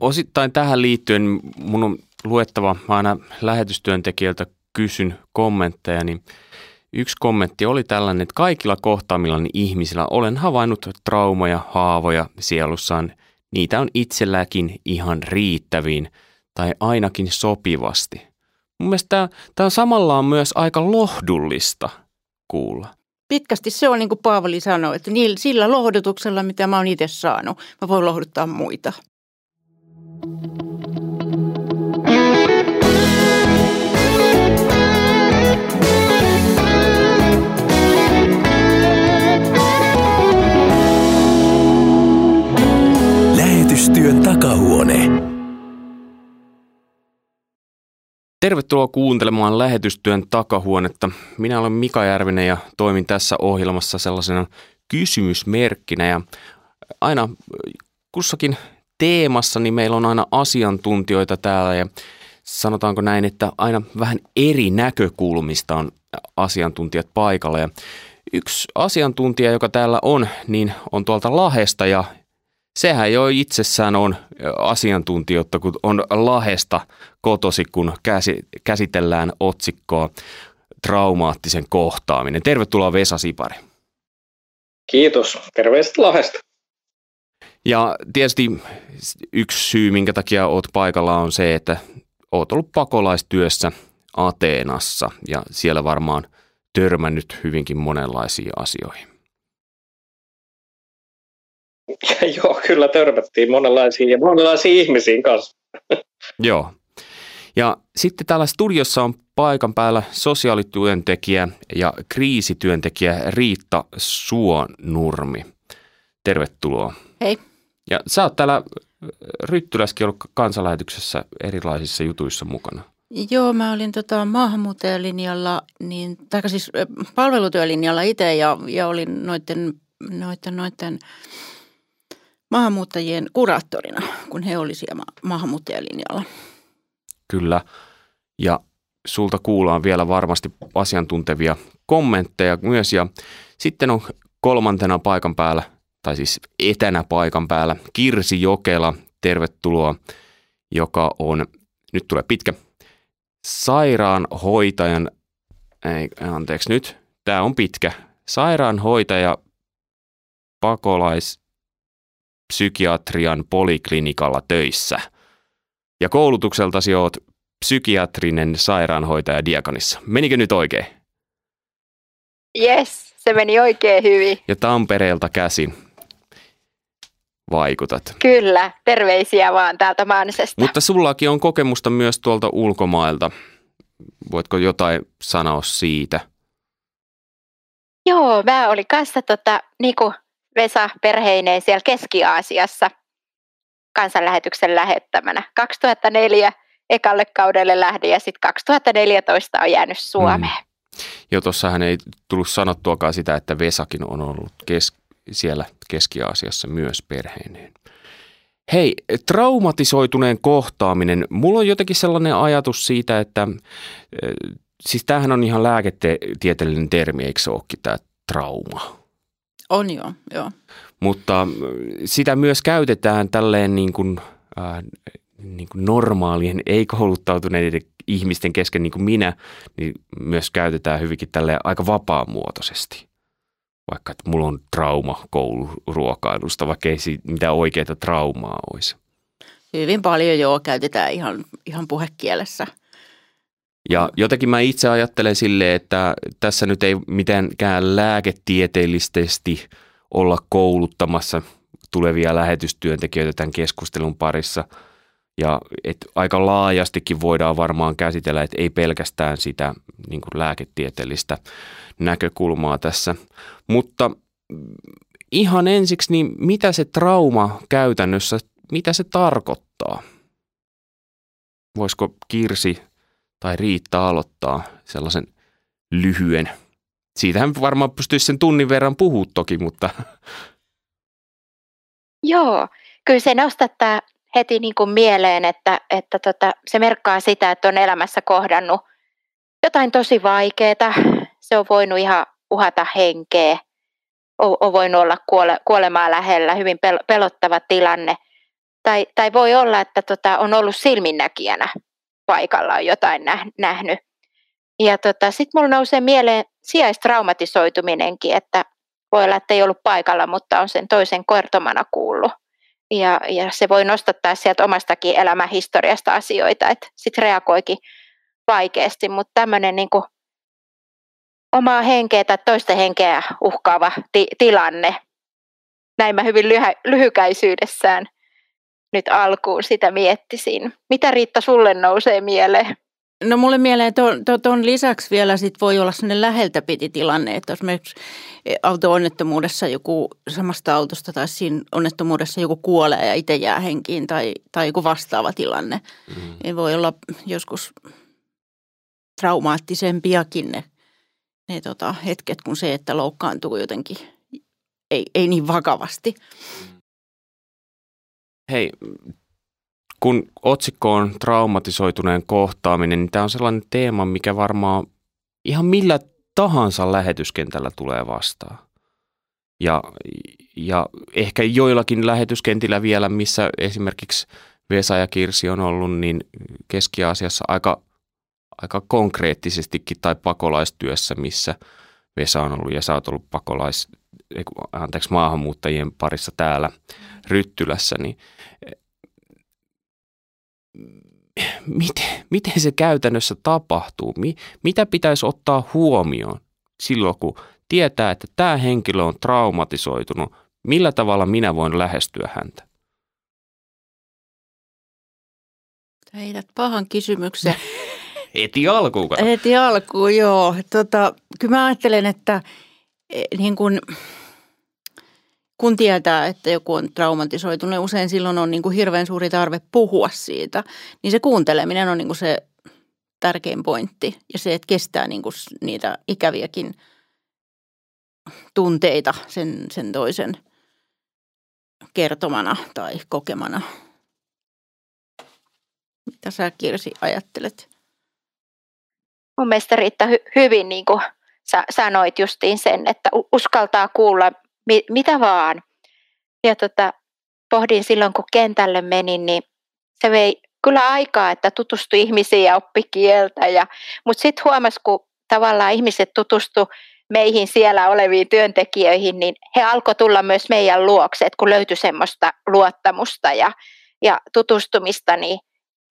osittain tähän liittyen mun on luettava, mä aina lähetystyöntekijöiltä kysyn kommentteja, niin yksi kommentti oli tällainen, että kaikilla kohtaamillani ihmisillä olen havainnut traumaja, haavoja sielussaan. Niitä on itselläkin ihan riittäviin tai ainakin sopivasti. Mun mielestä tämä, tämä on samallaan myös aika lohdullista kuulla. Pitkästi se on niin kuin Paavali sanoi, että niillä, sillä lohdutuksella, mitä mä oon itse saanut, mä voin lohduttaa muita. Lähetystyön takahuone. Tervetuloa kuuntelemaan lähetystyön takahuonetta. Minä olen Mika Järvinen ja toimin tässä ohjelmassa sellaisena kysymysmerkkinä ja aina kussakin teemassa niin meillä on aina asiantuntijoita täällä ja sanotaanko näin, että aina vähän eri näkökulmista on asiantuntijat paikalla ja yksi asiantuntija, joka täällä on, niin on tuolta Lahesta ja sehän jo itsessään on asiantuntijoita, kun on Lahesta kotosi, kun käsitellään otsikkoa traumaattisen kohtaaminen. Tervetuloa Vesa Sipari. Kiitos. Terveiset Lahesta. Ja tietysti yksi syy, minkä takia olet paikalla, on se, että olet ollut pakolaistyössä Ateenassa ja siellä varmaan törmännyt hyvinkin monenlaisiin asioihin. Ja joo, kyllä törmättiin monenlaisiin ja monenlaisiin ihmisiin kanssa. Joo. Ja sitten täällä studiossa on paikan päällä sosiaalityöntekijä ja kriisityöntekijä Riitta Suonurmi. Tervetuloa. Hei. Ja sä oot täällä Ryttyläskin ollut kansanlähetyksessä erilaisissa jutuissa mukana. Joo, mä olin tota maahanmuuttajalinjalla, niin, tai siis palvelutyölinjalla itse ja, ja olin noiden, noiden, noiden maahanmuuttajien kuraattorina, kun he olisivat siellä maahanmuuttajalinjalla. Kyllä. Ja sulta kuullaan vielä varmasti asiantuntevia kommentteja myös. Ja sitten on kolmantena paikan päällä, tai siis etänä paikan päällä, Kirsi Jokela, tervetuloa, joka on, nyt tulee pitkä, sairaanhoitajan, ei, anteeksi nyt, tämä on pitkä, sairaanhoitaja, pakolais, psykiatrian poliklinikalla töissä. Ja koulutukseltasi oot psykiatrinen sairaanhoitaja Diakonissa. Menikö nyt oikein? Yes, se meni oikein hyvin. Ja Tampereelta käsin vaikutat. Kyllä, terveisiä vaan täältä Maanisesta. Mutta sullakin on kokemusta myös tuolta ulkomailta. Voitko jotain sanoa siitä? Joo, mä olin kanssa tota, niin kuin Vesa perheineen siellä Keski-Aasiassa kansanlähetyksen lähettämänä. 2004 ekalle kaudelle lähdin ja sitten 2014 on jäänyt Suomeen. Mm. Jo tuossahan ei tullut sanottuakaan sitä, että Vesakin on ollut kes- siellä Keski-Aasiassa myös perheineen. Hei, traumatisoituneen kohtaaminen. Mulla on jotenkin sellainen ajatus siitä, että siis tämähän on ihan lääketieteellinen termi, eikö se olekin tämä trauma? On joo, joo. Mutta sitä myös käytetään tälleen niin kuin, äh, niin kuin normaalien, ei-kouluttautuneiden ihmisten kesken niin kuin minä, niin myös käytetään hyvinkin tälle aika vapaamuotoisesti. Vaikka että mulla on trauma kouluruokailusta, vaikka ei mitään oikeaa traumaa olisi. Hyvin paljon joo, käytetään ihan, ihan puhekielessä. Ja jotenkin mä itse ajattelen silleen, että tässä nyt ei mitenkään lääketieteellisesti olla kouluttamassa tulevia lähetystyöntekijöitä tämän keskustelun parissa. Ja et aika laajastikin voidaan varmaan käsitellä, että ei pelkästään sitä niin lääketieteellistä näkökulmaa tässä. Mutta ihan ensiksi, niin mitä se trauma käytännössä, mitä se tarkoittaa? Voisiko Kirsi tai Riitta aloittaa sellaisen lyhyen. Siitähän varmaan pystyisi sen tunnin verran puhua toki, mutta... Joo, kyllä se nostattaa heti niin kuin mieleen, että, että tota, se merkkaa sitä, että on elämässä kohdannut jotain tosi vaikeaa. Se on voinut ihan uhata henkeä, on, on voinut olla kuole, kuolemaa lähellä, hyvin pel, pelottava tilanne. tai, tai voi olla, että tota, on ollut silminnäkijänä paikalla, on jotain nähnyt. Ja tota, sitten mulla nousee mieleen sijaistraumatisoituminenkin, että voi olla, että ei ollut paikalla, mutta on sen toisen kertomana kuullut. Ja, ja se voi nostattaa sieltä omastakin elämähistoriasta asioita, että sitten reagoikin vaikeasti, mutta tämmöinen niin omaa henkeä tai toista henkeä uhkaava ti- tilanne, näin mä hyvin lyhy- lyhykäisyydessään nyt alkuun sitä miettisin. Mitä Riitta sulle nousee mieleen? No mulle mieleen tuon to, lisäksi vielä sit voi olla sellainen läheltä piti tilanne, että jos esimerkiksi auto-onnettomuudessa joku samasta autosta tai siinä onnettomuudessa joku kuolee ja itse jää henkiin tai, tai joku vastaava tilanne, mm. niin voi olla joskus traumaattisempiakin ne, ne tota, hetket kuin se, että loukkaantuu jotenkin ei, ei niin vakavasti. Hei, kun otsikko on traumatisoituneen kohtaaminen, niin tämä on sellainen teema, mikä varmaan ihan millä tahansa lähetyskentällä tulee vastaan. Ja, ja ehkä joillakin lähetyskentillä vielä, missä esimerkiksi Vesa ja Kirsi on ollut, niin Keski-Aasiassa aika, aika konkreettisestikin tai pakolaistyössä, missä Vesa on ollut ja sä oot ollut pakolais, anteeksi, maahanmuuttajien parissa täällä Ryttylässä, niin miten, miten se käytännössä tapahtuu? Mitä pitäisi ottaa huomioon silloin, kun tietää, että tämä henkilö on traumatisoitunut? Millä tavalla minä voin lähestyä häntä? Heidät pahan kysymyksen. Heti alkuun. Heti alkuun, joo. Tota, kyllä mä ajattelen, että e, niin kun, kun tietää, että joku on traumatisoitunut, niin usein silloin on niin kuin hirveän suuri tarve puhua siitä. Niin se kuunteleminen on niin kuin se tärkein pointti ja se, että kestää niin kuin niitä ikäviäkin tunteita sen, sen toisen kertomana tai kokemana. Mitä sä Kirsi ajattelet? mun mielestä Riitta hy- hyvin niin kuin sä sanoit justiin sen, että uskaltaa kuulla mi- mitä vaan. Ja tota, pohdin silloin, kun kentälle menin, niin se vei kyllä aikaa, että tutustui ihmisiin ja oppi kieltä. Ja, mutta sitten huomasi, kun tavallaan ihmiset tutustu meihin siellä oleviin työntekijöihin, niin he alkoi tulla myös meidän luokse, että kun löytyi semmoista luottamusta ja, ja tutustumista, niin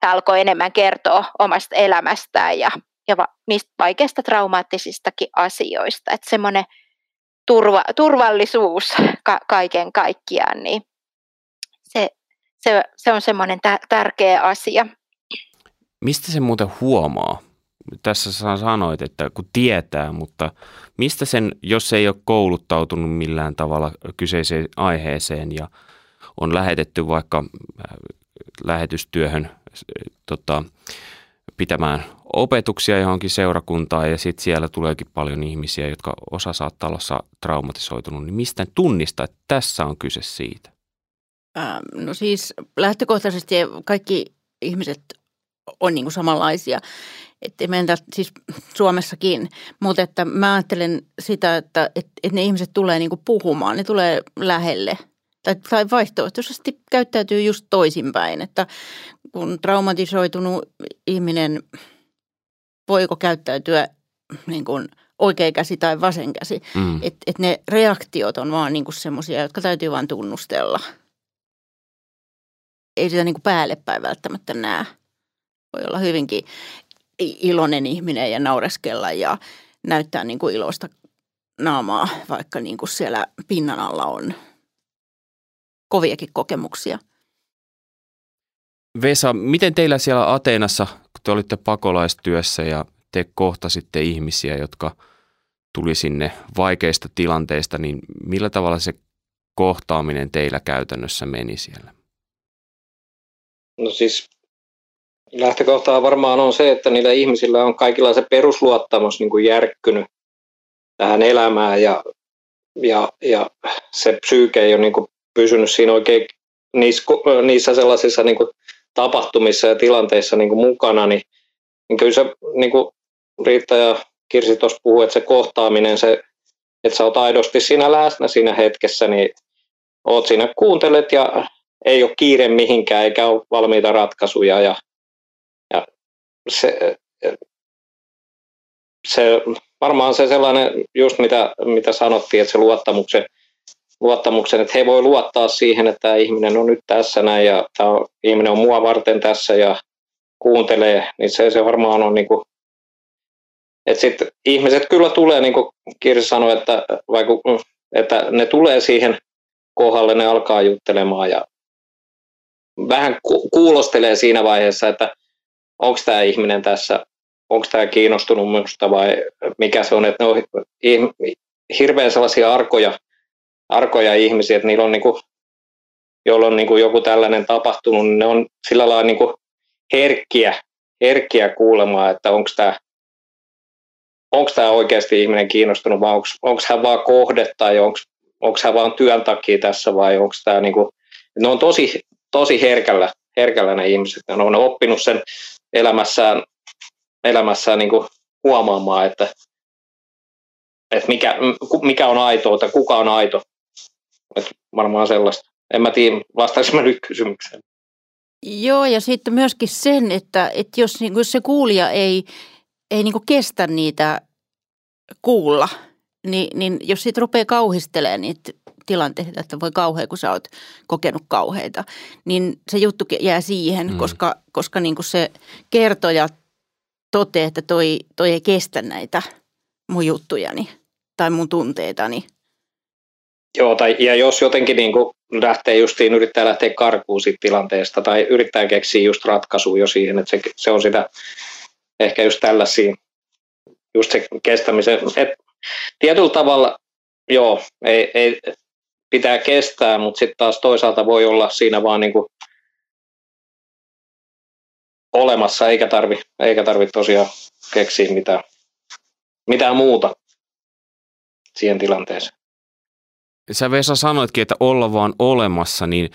he alkoi enemmän kertoa omasta elämästään ja ja va, niistä vaikeista traumaattisistakin asioista. Että semmoinen turva, turvallisuus ka, kaiken kaikkiaan, niin se, se, se on semmoinen tä, tärkeä asia. Mistä se muuten huomaa? Tässä sä sanoit, että kun tietää, mutta mistä sen, jos ei ole kouluttautunut millään tavalla kyseiseen aiheeseen ja on lähetetty vaikka äh, lähetystyöhön tota, pitämään opetuksia johonkin seurakuntaan ja sitten siellä tuleekin paljon ihmisiä, jotka osa saattaa olla traumatisoitunut, niin mistä tunnistaa, että tässä on kyse siitä? Ähm, no siis lähtökohtaisesti kaikki ihmiset on niin kuin samanlaisia. Että meidän siis Suomessakin, mutta että mä ajattelen sitä, että, että, että ne ihmiset tulee niin kuin puhumaan, ne tulee lähelle – tai, tai vaihtoehtoisesti käyttäytyy just toisinpäin, että kun traumatisoitunut ihminen, voiko käyttäytyä niin kuin oikea käsi tai vasen käsi. Mm. Että et ne reaktiot on vaan niin semmoisia, jotka täytyy vain tunnustella. Ei sitä niin kuin päälle päin välttämättä näe. Voi olla hyvinkin iloinen ihminen ja naureskella ja näyttää niin kuin iloista naamaa, vaikka niin kuin siellä pinnan alla on koviakin kokemuksia. Vesa, miten teillä siellä Ateenassa, kun te olitte pakolaistyössä ja te kohtasitte ihmisiä, jotka tuli sinne vaikeista tilanteista, niin millä tavalla se kohtaaminen teillä käytännössä meni siellä? No siis lähtökohtaa varmaan on se, että niillä ihmisillä on kaikilla se perusluottamus niin kuin järkkynyt tähän elämään ja, ja, ja se psyyke ei ole niin kuin pysynyt siinä oikein niissä, niissä sellaisissa niin kuin tapahtumissa ja tilanteissa niin kuin mukana, niin, niin kyllä se niin kuin Riitta ja Kirsi tuossa puhuu, että se kohtaaminen, se, että sä oot aidosti siinä läsnä siinä hetkessä, niin oot siinä, kuuntelet ja ei ole kiire mihinkään eikä ole valmiita ratkaisuja ja, ja se, se, varmaan se sellainen, just mitä, mitä sanottiin, että se luottamuksen, luottamuksen, että he voi luottaa siihen, että tämä ihminen on nyt tässä näin ja tämä ihminen on mua varten tässä ja kuuntelee, niin se, se varmaan on niin kuin, että sitten ihmiset kyllä tulee, niin kuin Kirsi sanoi, että, vaiku, että ne tulee siihen kohdalle, ne alkaa juttelemaan ja vähän kuulostelee siinä vaiheessa, että onko tämä ihminen tässä, onko tämä kiinnostunut minusta vai mikä se on, että ne on hirveän sellaisia arkoja, arkoja ihmisiä, että niillä on niin kuin, joilla on niin kuin joku tällainen tapahtunut, niin ne on sillä lailla niin kuin herkkiä, herkkiä kuulemaan, että onko tämä onko tämä oikeasti ihminen kiinnostunut vai onko hän vaan kohde tai onko hän vaan työn takia tässä vai onko tämä niinku, ne on tosi, tosi herkällä, herkällä ne ihmiset. Ne on oppinut sen elämässään, elämässään niinku huomaamaan, että, että mikä, mikä on aitoa tai kuka on aito. Et varmaan sellaista. En mä tiedä, vastaisin mä nyt kysymykseen. Joo, ja sitten myöskin sen, että, että jos, niin jos se kuulija ei, ei niin kestä niitä kuulla, niin, niin jos siitä rupeaa kauhistelemaan niitä tilanteita, että voi kauhea, kun sä oot kokenut kauheita, niin se juttu jää siihen, mm. koska, koska niin se kertoja toteaa, että toi, toi ei kestä näitä mun juttujani tai mun tunteitani. Joo, tai, ja jos jotenkin niin kuin lähtee justiin, yrittää lähteä karkuun siitä tilanteesta tai yrittää keksiä just ratkaisua jo siihen, että se, se on sitä ehkä just tällaisia, just se kestämisen, että tietyllä tavalla joo, ei, ei, pitää kestää, mutta sitten taas toisaalta voi olla siinä vaan niin kuin olemassa, eikä tarvi, eikä tarvi tosiaan keksiä mitään, mitään muuta siihen tilanteeseen. Sä Vesa sanoitkin, että olla vaan olemassa, niin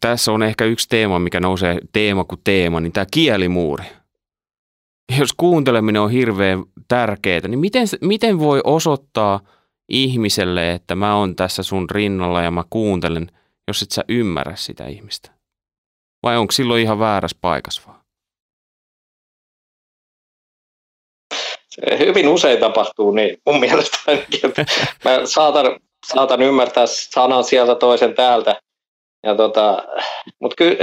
tässä on ehkä yksi teema, mikä nousee teema kuin teema, niin tämä kielimuuri jos kuunteleminen on hirveän tärkeää, niin miten, miten voi osoittaa ihmiselle, että mä oon tässä sun rinnalla ja mä kuuntelen, jos et sä ymmärrä sitä ihmistä? Vai onko silloin ihan väärässä paikassa vaan? Hyvin usein tapahtuu niin mun mielestä ainakin, että mä saatan, saatan ymmärtää sanan sieltä toisen täältä. Ja tota, mutta kyllä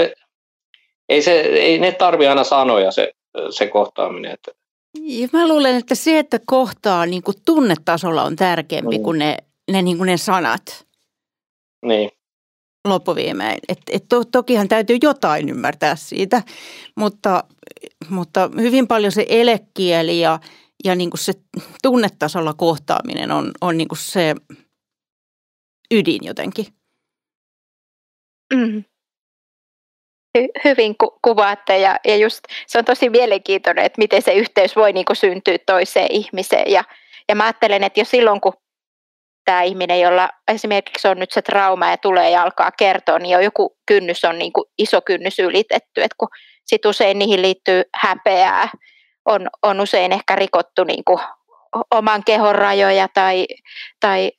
ei, se, ei ne tarvi aina sanoja. Se, se kohtaaminen. Että. Ja mä luulen, että se, että kohtaa niin kuin tunnetasolla on tärkeämpi mm. kuin ne, ne, niin kuin ne sanat. Niin. Loppuviimein. Et, et to, tokihan täytyy jotain ymmärtää siitä, mutta, mutta hyvin paljon se elekieli ja, ja niin kuin se tunnetasolla kohtaaminen on, on niin kuin se ydin jotenkin. Mm. Hy- hyvin ku- kuvaatte ja, ja just se on tosi mielenkiintoinen, että miten se yhteys voi niin syntyä toiseen ihmiseen. Ja, ja mä ajattelen, että jo silloin kun tämä ihminen, jolla esimerkiksi on nyt se trauma ja tulee ja alkaa kertoa, niin jo joku kynnys on niin iso kynnys ylitetty, että kun sit usein niihin liittyy häpeää, on, on usein ehkä rikottu niin oman kehon rajoja tai, tai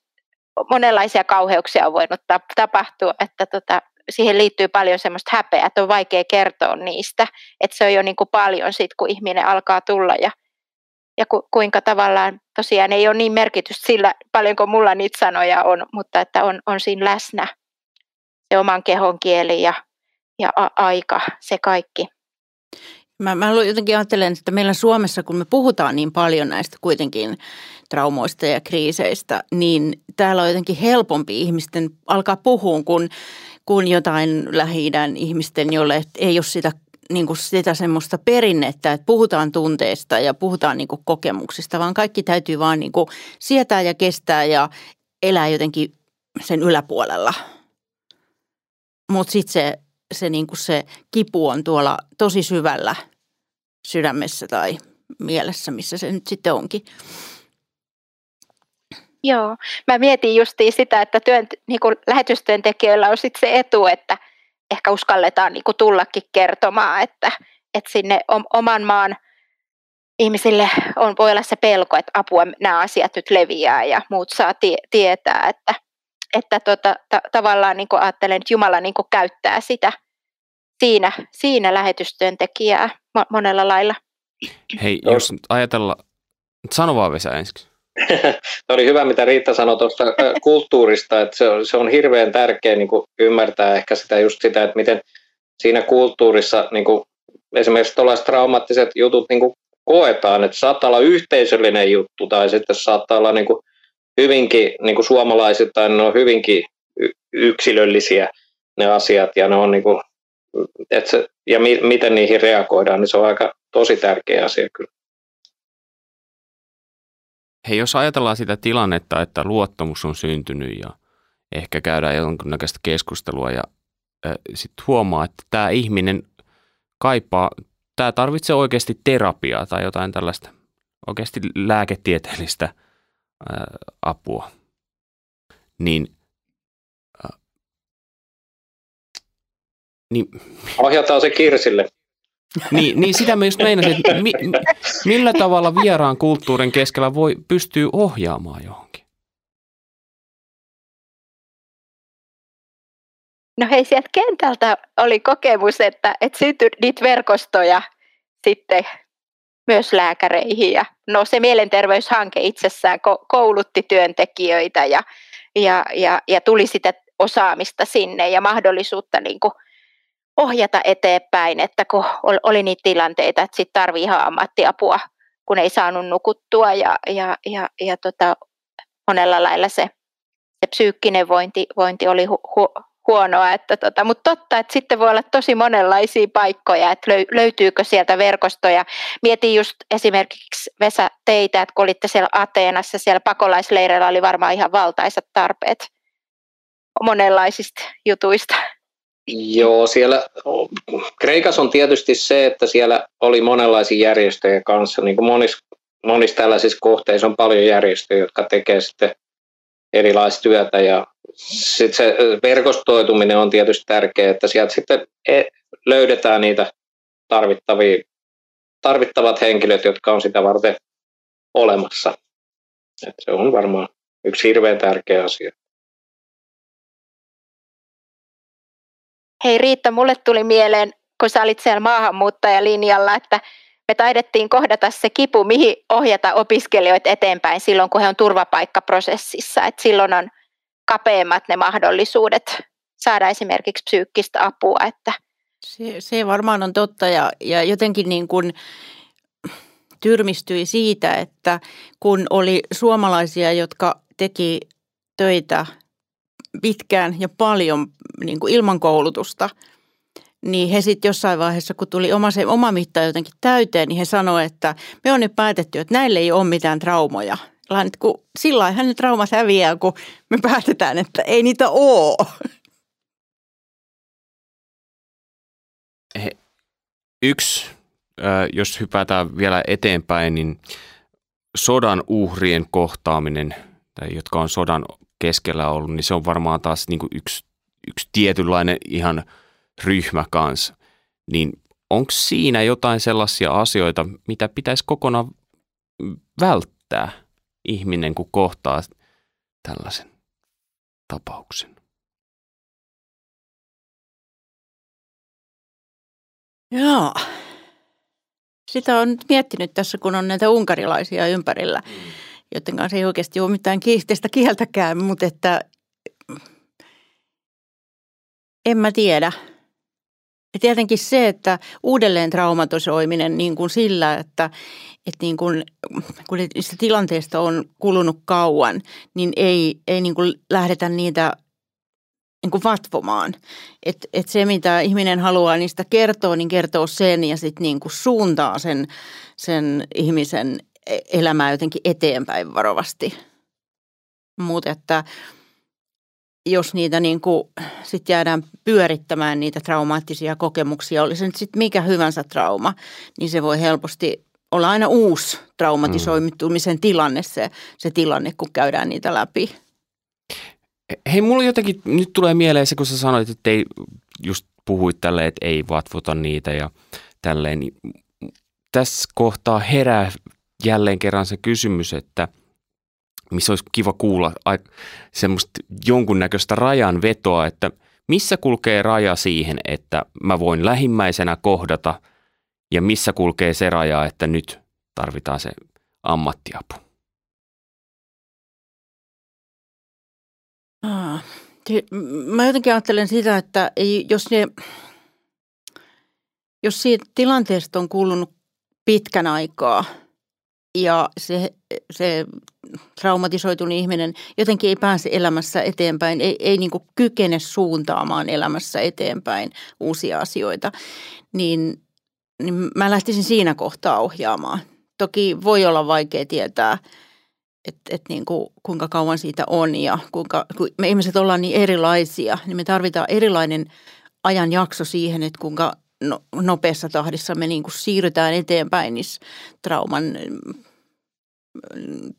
monenlaisia kauheuksia on voinut tapahtua, että tota, siihen liittyy paljon semmoista häpeää, että on vaikea kertoa niistä, että se on jo niin kuin paljon sitten, kun ihminen alkaa tulla ja, ja ku, kuinka tavallaan tosiaan ei ole niin merkitystä sillä, paljonko mulla niitä sanoja on, mutta että on, on siinä läsnä se oman kehon kieli ja, ja a, aika, se kaikki. Mä, mä jotenkin ajattelen, että meillä Suomessa, kun me puhutaan niin paljon näistä kuitenkin traumoista ja kriiseistä, niin täällä on jotenkin helpompi ihmisten alkaa puhua, kun kuin jotain lähi ihmisten, jolle ei ole sitä, niin kuin sitä semmoista perinnettä, että puhutaan tunteista ja puhutaan niin kuin kokemuksista, vaan kaikki täytyy vaan niin kuin sietää ja kestää ja elää jotenkin sen yläpuolella. Mutta sitten se, se, niin kuin se kipu on tuolla tosi syvällä sydämessä tai mielessä, missä se nyt sitten onkin. Joo, mä mietin justiin sitä, että työn, niin kuin lähetystyöntekijöillä on sitten se etu, että ehkä uskalletaan niin kuin tullakin kertomaan, että, että sinne oman maan ihmisille on, voi olla se pelko, että apua nämä asiat nyt leviää ja muut saa tie, tietää, että, että tota, ta- tavallaan niin ajattelen, että Jumala niin käyttää sitä siinä, siinä lähetystyöntekijää monella lailla. Hei, jos ajatellaan, sano vaan Vesa ensiksi. oli hyvä, mitä Riitta sanoi tuosta kulttuurista, että se on, se on hirveän tärkeä niin kuin ymmärtää ehkä sitä just sitä, että miten siinä kulttuurissa niin kuin esimerkiksi tällaiset traumaattiset jutut niin kuin koetaan, että saattaa olla yhteisöllinen juttu tai sitten saattaa olla niin kuin hyvinkin niin kuin tai ne on hyvinkin yksilöllisiä ne asiat ja ne on niin kuin, että se, ja mi, miten niihin reagoidaan, niin se on aika tosi tärkeä asia kyllä. Hei, jos ajatellaan sitä tilannetta, että luottamus on syntynyt ja ehkä käydään jonkinnäköistä keskustelua ja äh, sitten huomaa, että tämä ihminen kaipaa, tämä tarvitsee oikeasti terapiaa tai jotain tällaista oikeasti lääketieteellistä äh, apua, niin niin, Ohjataan se Kirsille. Niin, niin sitä mä just meinasin, että mi, millä tavalla vieraan kulttuurin keskellä voi pystyy ohjaamaan johonkin? No hei, sieltä kentältä oli kokemus, että, että syntyi niitä verkostoja sitten myös lääkäreihin. Ja, no se mielenterveyshanke itsessään koulutti työntekijöitä ja, ja, ja, ja tuli sitä osaamista sinne ja mahdollisuutta niin kuin ohjata eteenpäin, että kun oli niitä tilanteita, että sitten tarvii ihan ammattiapua, kun ei saanut nukuttua ja, ja, ja, ja tota, monella lailla se, se psyykkinen vointi, vointi oli hu, hu, huonoa. Että tota, mutta totta, että sitten voi olla tosi monenlaisia paikkoja, että löytyykö sieltä verkostoja. Mietin just esimerkiksi Vesa teitä, että kun olitte siellä Ateenassa, siellä pakolaisleireillä oli varmaan ihan valtaisat tarpeet monenlaisista jutuista. Joo, siellä Kreikassa on tietysti se, että siellä oli monenlaisia järjestöjä kanssa. Niin kuin monissa, monissa tällaisissa kohteissa on paljon järjestöjä, jotka tekee sitten erilaista työtä ja sitten se verkostoituminen on tietysti tärkeää, että sieltä sitten e, löydetään niitä tarvittavia, tarvittavat henkilöt, jotka on sitä varten olemassa. Et se on varmaan yksi hirveän tärkeä asia. Hei Riitta, mulle tuli mieleen, kun sä olit siellä maahanmuuttajalinjalla, että me taidettiin kohdata se kipu, mihin ohjata opiskelijoita eteenpäin silloin, kun he on turvapaikkaprosessissa. Et silloin on kapeammat ne mahdollisuudet saada esimerkiksi psyykkistä apua. Että. Se, se varmaan on totta ja, ja jotenkin niin kuin tyrmistyi siitä, että kun oli suomalaisia, jotka teki töitä pitkään ja paljon niin kuin ilman koulutusta, niin he sitten jossain vaiheessa, kun tuli oma, se, oma mitta jotenkin täyteen, niin he sanoivat, että me on nyt päätetty, että näille ei ole mitään traumoja. Sillä ne traumat häviää, kun me päätetään, että ei niitä ole. Yksi, jos hypätään vielä eteenpäin, niin sodan uhrien kohtaaminen, tai jotka on sodan keskellä ollut, niin se on varmaan taas niin kuin yksi, yksi tietynlainen ihan ryhmä kanssa. Niin onko siinä jotain sellaisia asioita, mitä pitäisi kokonaan välttää ihminen, kun kohtaa tällaisen tapauksen? Joo. Sitä on nyt miettinyt tässä, kun on näitä unkarilaisia ympärillä. Mm joiden kanssa ei oikeasti ole mitään kiisteistä kieltäkään, mutta että en mä tiedä. Ja tietenkin se, että uudelleen traumatisoiminen niin kuin sillä, että, että niin kuin, kun niistä tilanteesta on kulunut kauan, niin ei, ei niin kuin lähdetä niitä niin kuin vatvomaan. Että et se, mitä ihminen haluaa niistä kertoa, niin kertoo sen ja sitten niin kuin suuntaa sen, sen ihmisen elämää jotenkin eteenpäin varovasti. Mutta että jos niitä niin kuin sit jäädään pyörittämään niitä traumaattisia kokemuksia, oli se nyt sitten mikä hyvänsä trauma, niin se voi helposti olla aina uusi traumatisoitumisen tilanne se, se tilanne, kun käydään niitä läpi. Hei, mulla jotenkin nyt tulee mieleen se, kun sä sanoit, että ei, just puhuit tälleen, että ei vatvota niitä ja tälleen, niin tässä kohtaa herää jälleen kerran se kysymys, että missä olisi kiva kuulla semmoista jonkunnäköistä rajan vetoa, että missä kulkee raja siihen, että mä voin lähimmäisenä kohdata ja missä kulkee se raja, että nyt tarvitaan se ammattiapu. Mä jotenkin ajattelen sitä, että jos, ne, jos siitä tilanteesta on kuulunut pitkän aikaa ja se, se traumatisoitunut ihminen jotenkin ei pääse elämässä eteenpäin, ei, ei niin kuin kykene suuntaamaan elämässä eteenpäin uusia asioita, niin, niin mä lähtisin siinä kohtaa ohjaamaan. Toki voi olla vaikea tietää – että et niin kuin, kuinka kauan siitä on ja kuinka, kun me ihmiset ollaan niin erilaisia, niin me tarvitaan erilainen ajanjakso siihen, että kuinka no, nopeassa tahdissa me niin kuin siirrytään eteenpäin niissä trauman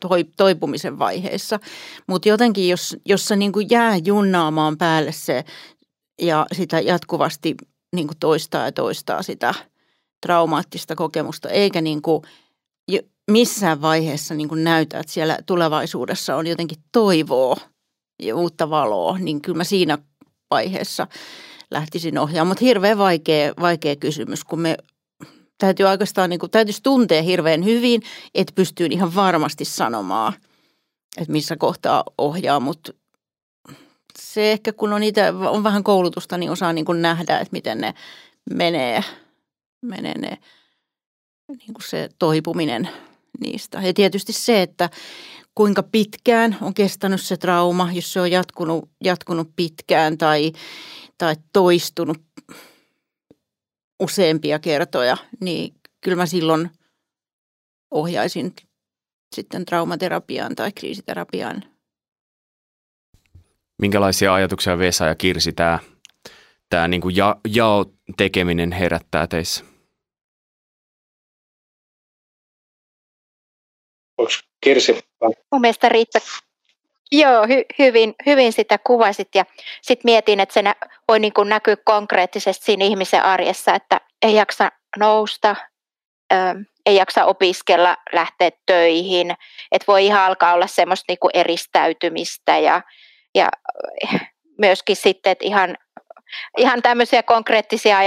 toi, toipumisen vaiheessa. Mutta jotenkin, jos, jos se niin kuin jää junnaamaan päälle se ja sitä jatkuvasti niin kuin toistaa ja toistaa sitä traumaattista kokemusta, eikä niin kuin – missään vaiheessa niin kuin näytä, että siellä tulevaisuudessa on jotenkin toivoa ja uutta valoa, niin kyllä mä siinä vaiheessa lähtisin ohjaamaan. Mutta hirveän vaikea, vaikea kysymys, kun me täytyy oikeastaan, niin kuin, täytyisi tuntea hirveän hyvin, että pystyy ihan varmasti sanomaan, että missä kohtaa ohjaa, mutta se ehkä kun on, itse, on vähän koulutusta, niin osaa niin kuin nähdä, että miten ne menee, menee ne, niin kuin se toipuminen – niistä. Ja tietysti se, että kuinka pitkään on kestänyt se trauma, jos se on jatkunut, jatkunut pitkään tai, tai toistunut useampia kertoja, niin kyllä mä silloin ohjaisin sitten traumaterapiaan tai kriisiterapiaan. Minkälaisia ajatuksia Vesa ja Kirsi tämä, tämä niin kuin ja, jao tekeminen herättää teissä? Onko Kirsi? Mun mielestä Riitta, joo, hy, hyvin, hyvin sitä kuvasit ja sitten mietin, että se nä, voi niin kuin näkyä konkreettisesti siinä ihmisen arjessa, että ei jaksa nousta, ö, ei jaksa opiskella, lähteä töihin, että voi ihan alkaa olla semmoista niin kuin eristäytymistä ja, ja myöskin sitten, että ihan ihan tämmöisiä konkreettisia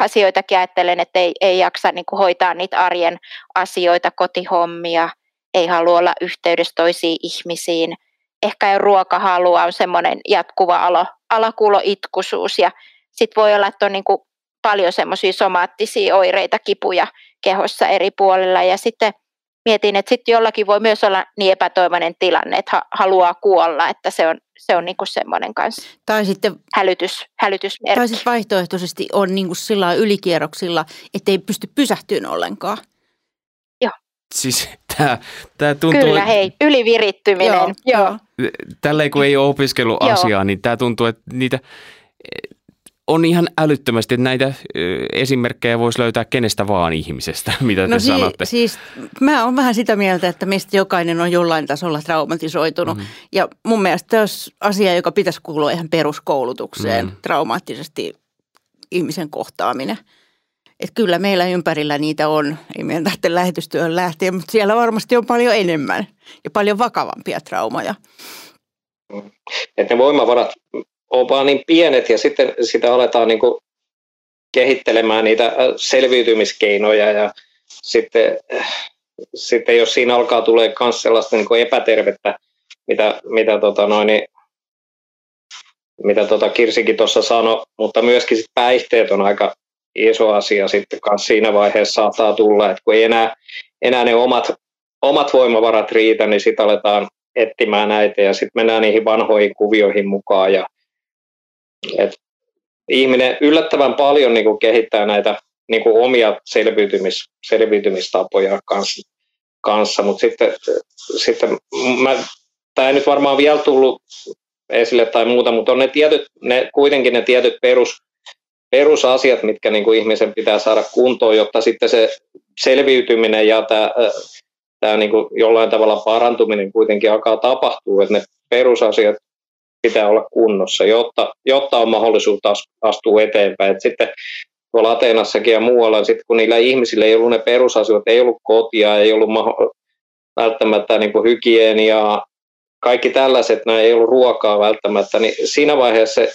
asioitakin ajattelen, että ei, ei jaksa niin kuin hoitaa niitä arjen asioita, kotihommia, ei halua olla yhteydessä toisiin ihmisiin. Ehkä ei ruokahalua, on semmoinen jatkuva alo, alakuuloitkuisuus ja sitten voi olla, että on niin kuin paljon semmoisia somaattisia oireita, kipuja kehossa eri puolilla ja sitten mietin, että sitten jollakin voi myös olla niin epätoivoinen tilanne, että haluaa kuolla, että se on, se on niinku semmoinen kanssa tai sitten, hälytys, hälytysmerkki. Tai sitten vaihtoehtoisesti on niinku sillä ylikierroksilla, ettei pysty pysähtymään ollenkaan. Siis tämä, tämä tuntuu... Kyllä, hei, ylivirittyminen. Joo, joo. Tällä kun ei ole opiskellut joo. asiaa, niin tämä tuntuu, että niitä on ihan älyttömästi, että näitä esimerkkejä voisi löytää kenestä vaan ihmisestä, mitä no te si- sanotte. Siis mä oon vähän sitä mieltä, että meistä jokainen on jollain tasolla traumatisoitunut. Mm-hmm. Ja mun mielestä tämä olisi asia, joka pitäisi kuulua ihan peruskoulutukseen, mm-hmm. traumaattisesti ihmisen kohtaaminen. Että kyllä meillä ympärillä niitä on. Ei meidän tarvitse lähetystyöhön lähteä, mutta siellä varmasti on paljon enemmän ja paljon vakavampia traumaja. Että ne voimavarat on vaan niin pienet ja sitten sitä aletaan niin kuin kehittelemään niitä äh, selviytymiskeinoja ja sitten, äh, sitten jos siinä alkaa tulee myös sellaista niin kuin epätervettä, mitä, mitä, tota noin, niin, mitä tota Kirsikin tuossa sanoi, mutta myöskin sit päihteet on aika iso asia sitten kanssa siinä vaiheessa saattaa tulla, että kun ei enää, enää ne omat, omat voimavarat riitä, niin sitten aletaan etsimään näitä ja sitten mennään niihin vanhoihin kuvioihin mukaan. Ja, et ihminen yllättävän paljon niin kuin kehittää näitä niin kuin omia selviytymis, selviytymistapoja kanssa, kanssa. mutta sitten, sitten mä, tämä ei nyt varmaan vielä tullut esille tai muuta, mutta on ne, tietyt, ne kuitenkin ne tietyt perus, perusasiat, mitkä niin kuin ihmisen pitää saada kuntoon, jotta sitten se selviytyminen ja tämä, tämä niin kuin jollain tavalla parantuminen kuitenkin alkaa tapahtua, että ne perusasiat pitää olla kunnossa, jotta, jotta on mahdollisuutta astua eteenpäin. Et sitten tuolla Ateenassakin ja muualla, sitten kun niillä ihmisillä ei ollut ne perusasiat, ei ollut kotia, ei ollut maho- välttämättä niin kuin hygieniaa, kaikki tällaiset, nämä ei ollut ruokaa välttämättä, niin siinä vaiheessa se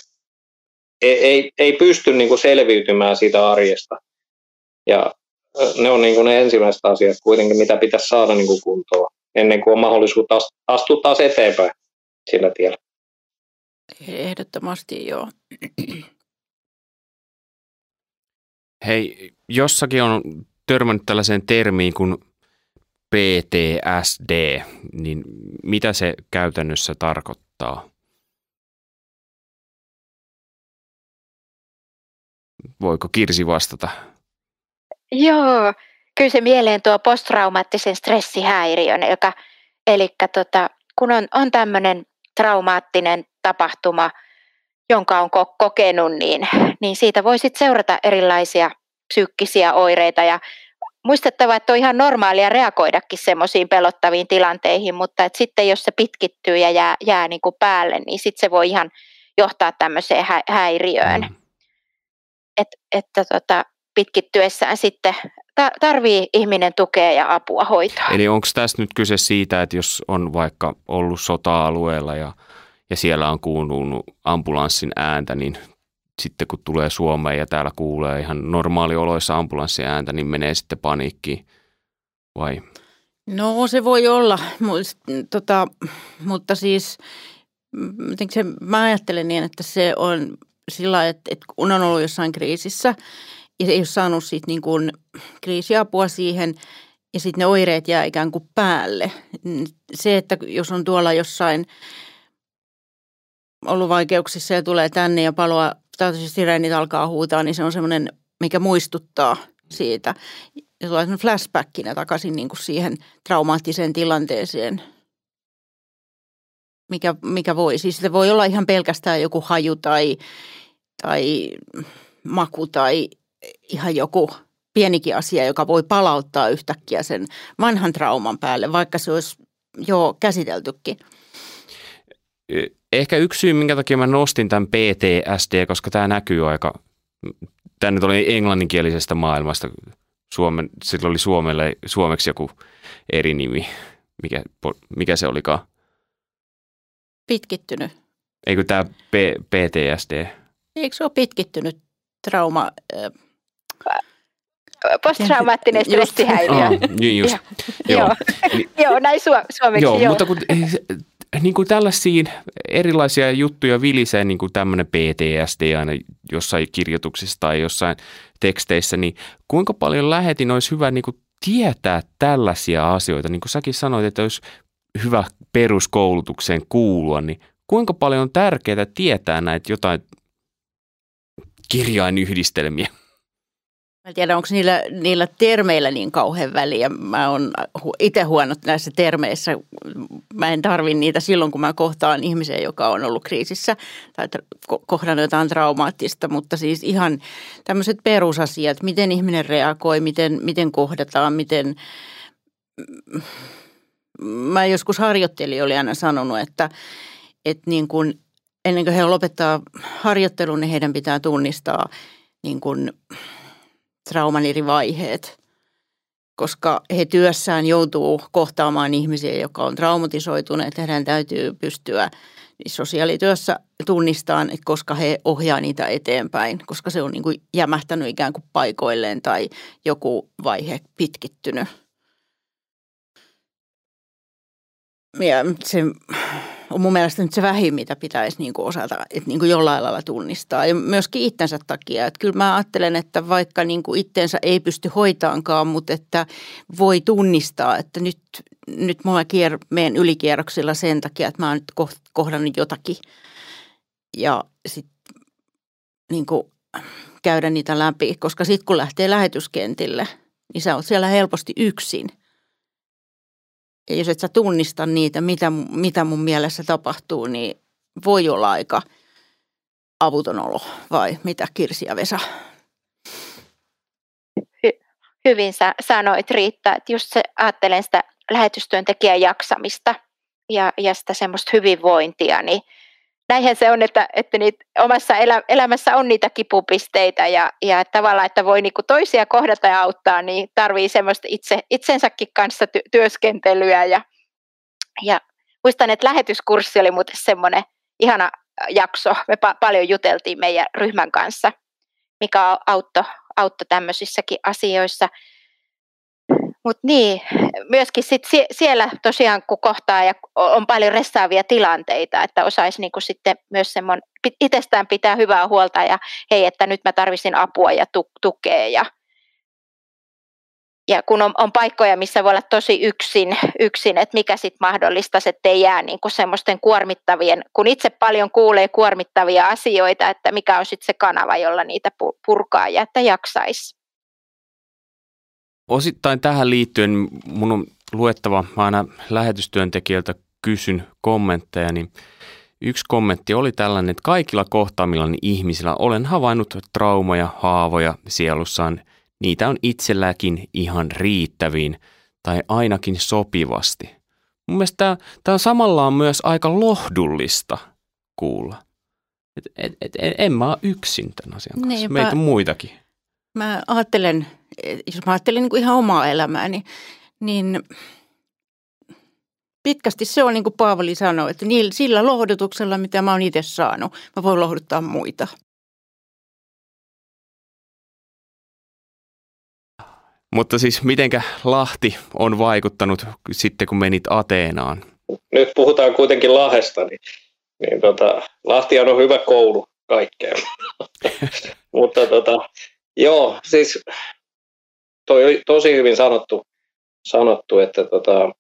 ei, ei, ei pysty niin kuin selviytymään siitä arjesta. Ja ne on niin kuin ne ensimmäiset asiat kuitenkin, mitä pitäisi saada niin kuin kuntoon ennen kuin on mahdollisuus astua taas eteenpäin sillä tiellä. Ehdottomasti joo. Hei, jossakin on törmännyt tällaiseen termiin kuin PTSD, niin mitä se käytännössä tarkoittaa? Voiko Kirsi vastata? Joo, kyllä se mieleen tuo posttraumaattisen stressihäiriön, joka, eli tota, kun on, on tämmöinen traumaattinen tapahtuma, jonka on kokenut, niin, niin siitä voi sitten seurata erilaisia psyykkisiä oireita ja muistettava, että on ihan normaalia reagoidakin semmoisiin pelottaviin tilanteihin, mutta että sitten jos se pitkittyy ja jää, jää niin kuin päälle, niin sitten se voi ihan johtaa tämmöiseen hä- häiriöön. Mm. Et, että tota, pitkittyessään sitten tarvii ihminen tukea ja apua hoitoa. Eli onko tässä nyt kyse siitä, että jos on vaikka ollut sota-alueella ja, ja siellä on kuulunut ambulanssin ääntä, niin sitten kun tulee Suomeen ja täällä kuulee ihan normaalioloissa ambulanssin ääntä, niin menee sitten paniikkiin vai? No se voi olla, tota, mutta siis se, mä ajattelen niin, että se on sillä että, että kun on ollut jossain kriisissä ja ei ole saanut siitä niin kuin kriisiapua siihen ja sitten ne oireet jää ikään kuin päälle. Se, että jos on tuolla jossain ollut vaikeuksissa ja tulee tänne ja paloa, tai sireenit alkaa huutaa, niin se on semmoinen, mikä muistuttaa siitä. Ja tulee flashbackinä takaisin niin kuin siihen traumaattiseen tilanteeseen, mikä, mikä voi. Siis se voi olla ihan pelkästään joku haju tai, tai maku tai ihan joku pienikin asia, joka voi palauttaa yhtäkkiä sen vanhan trauman päälle, vaikka se olisi jo käsiteltykin. Ehkä yksi syy, minkä takia mä nostin tämän PTSD, koska tämä näkyy aika, tämä nyt oli englanninkielisestä maailmasta, Suomen, sillä oli Suomelle, suomeksi joku eri nimi, mikä, mikä se olikaan? Pitkittynyt. Eikö tämä P- PTSD? Eikö se ole pitkittynyt trauma? Posttraumaattinen stressihäiriö. Ah, niin just. joo. joo. joo, näin suomeksi. Joo, joo. mutta kun, eh, niin kuin tällaisia erilaisia juttuja vilisee, niin kuin tämmöinen PTSD aina jossain kirjoituksissa tai jossain teksteissä, niin kuinka paljon lähetin olisi hyvä niin kuin tietää tällaisia asioita? Niin kuin säkin sanoit, että olisi hyvä peruskoulutukseen kuulua, niin kuinka paljon on tärkeää tietää näitä jotain kirjainyhdistelmiä? Mä en tiedä, onko niillä, niillä termeillä niin kauhean väliä. Mä oon itse huonot näissä termeissä. Mä en tarvi niitä silloin, kun mä kohtaan ihmisen, joka on ollut kriisissä tai kohdannut jotain traumaattista. Mutta siis ihan tämmöiset perusasiat, miten ihminen reagoi, miten, miten kohdataan, miten... Mä joskus harjoittelijoille aina sanonut, että, että niin kun, ennen kuin he lopettaa harjoittelun, niin heidän pitää tunnistaa niin kun, trauman eri vaiheet, koska he työssään joutuu kohtaamaan ihmisiä, jotka on traumatisoituneet. Heidän täytyy pystyä sosiaalityössä tunnistamaan, että koska he ohjaa niitä eteenpäin, koska se on niin kuin jämähtänyt ikään kuin paikoilleen tai joku vaihe pitkittynyt. Ja se on mun mielestä nyt se vähin, mitä pitäisi niin kuin osata, että niin kuin jollain lailla tunnistaa. Ja myöskin itsensä takia. Että kyllä mä ajattelen, että vaikka niin kuin itsensä ei pysty hoitaankaan, mutta että voi tunnistaa, että nyt, nyt mä kier, menen ylikierroksilla sen takia, että mä oon nyt kohdannut jotakin. Ja sitten niin kuin käydä niitä läpi, koska sitten kun lähtee lähetyskentille, niin sä oot siellä helposti yksin – jos et sä tunnista niitä, mitä, mitä mun mielessä tapahtuu, niin voi olla aika avuton olo, vai mitä Kirsi ja Vesa? Hy- hyvin sä sanoit Riitta, että just se, ajattelen sitä lähetystyöntekijän jaksamista ja, ja sitä semmoista hyvinvointia, niin – näinhän se on, että, että niitä omassa elä, elämässä on niitä kipupisteitä ja, ja tavallaan, että voi niinku toisia kohdata ja auttaa, niin tarvii semmoista itse, itsensäkin kanssa ty, työskentelyä ja, ja muistan, että lähetyskurssi oli muuten semmoinen ihana jakso. Me pa- paljon juteltiin meidän ryhmän kanssa, mikä auttoi autto tämmöisissäkin asioissa. Mutta niin, myöskin sit sie- siellä tosiaan kun kohtaa ja on paljon ressaavia tilanteita, että osaisi niinku sitten myös semmoinen itsestään pitää hyvää huolta ja hei, että nyt mä tarvisin apua ja tu- tukea ja ja kun on, on paikkoja, missä voi olla tosi yksin, yksin että mikä sitten mahdollistaisi, että ei jää niin semmoisten kuormittavien, kun itse paljon kuulee kuormittavia asioita, että mikä on sitten se kanava, jolla niitä purkaa ja että jaksaisi. Osittain tähän liittyen mun on luettava, aina lähetystyöntekijältä kysyn kommentteja, niin yksi kommentti oli tällainen, että kaikilla kohtaamillani ihmisillä olen havainnut traumaja, haavoja sielussaan – niitä on itselläkin ihan riittäviin tai ainakin sopivasti. Mun mielestä tämä, tämä on samallaan myös aika lohdullista kuulla. Et, et, et, en mä ole yksin tämän asian kanssa. Niinpä. Meitä on muitakin. Mä ajattelen, jos mä ajattelen niin kuin ihan omaa elämääni, niin pitkästi se on niin kuin Paavali sanoi, että sillä lohdutuksella, mitä mä oon itse saanut, mä voin lohduttaa muita. Mutta siis mitenkä Lahti on vaikuttanut sitten, kun menit Ateenaan? Nyt puhutaan kuitenkin Lahesta, niin, niin tota, Lahti on hyvä koulu kaikkeen. Mutta tota, joo, siis toi oli tosi hyvin sanottu, sanottu että tota,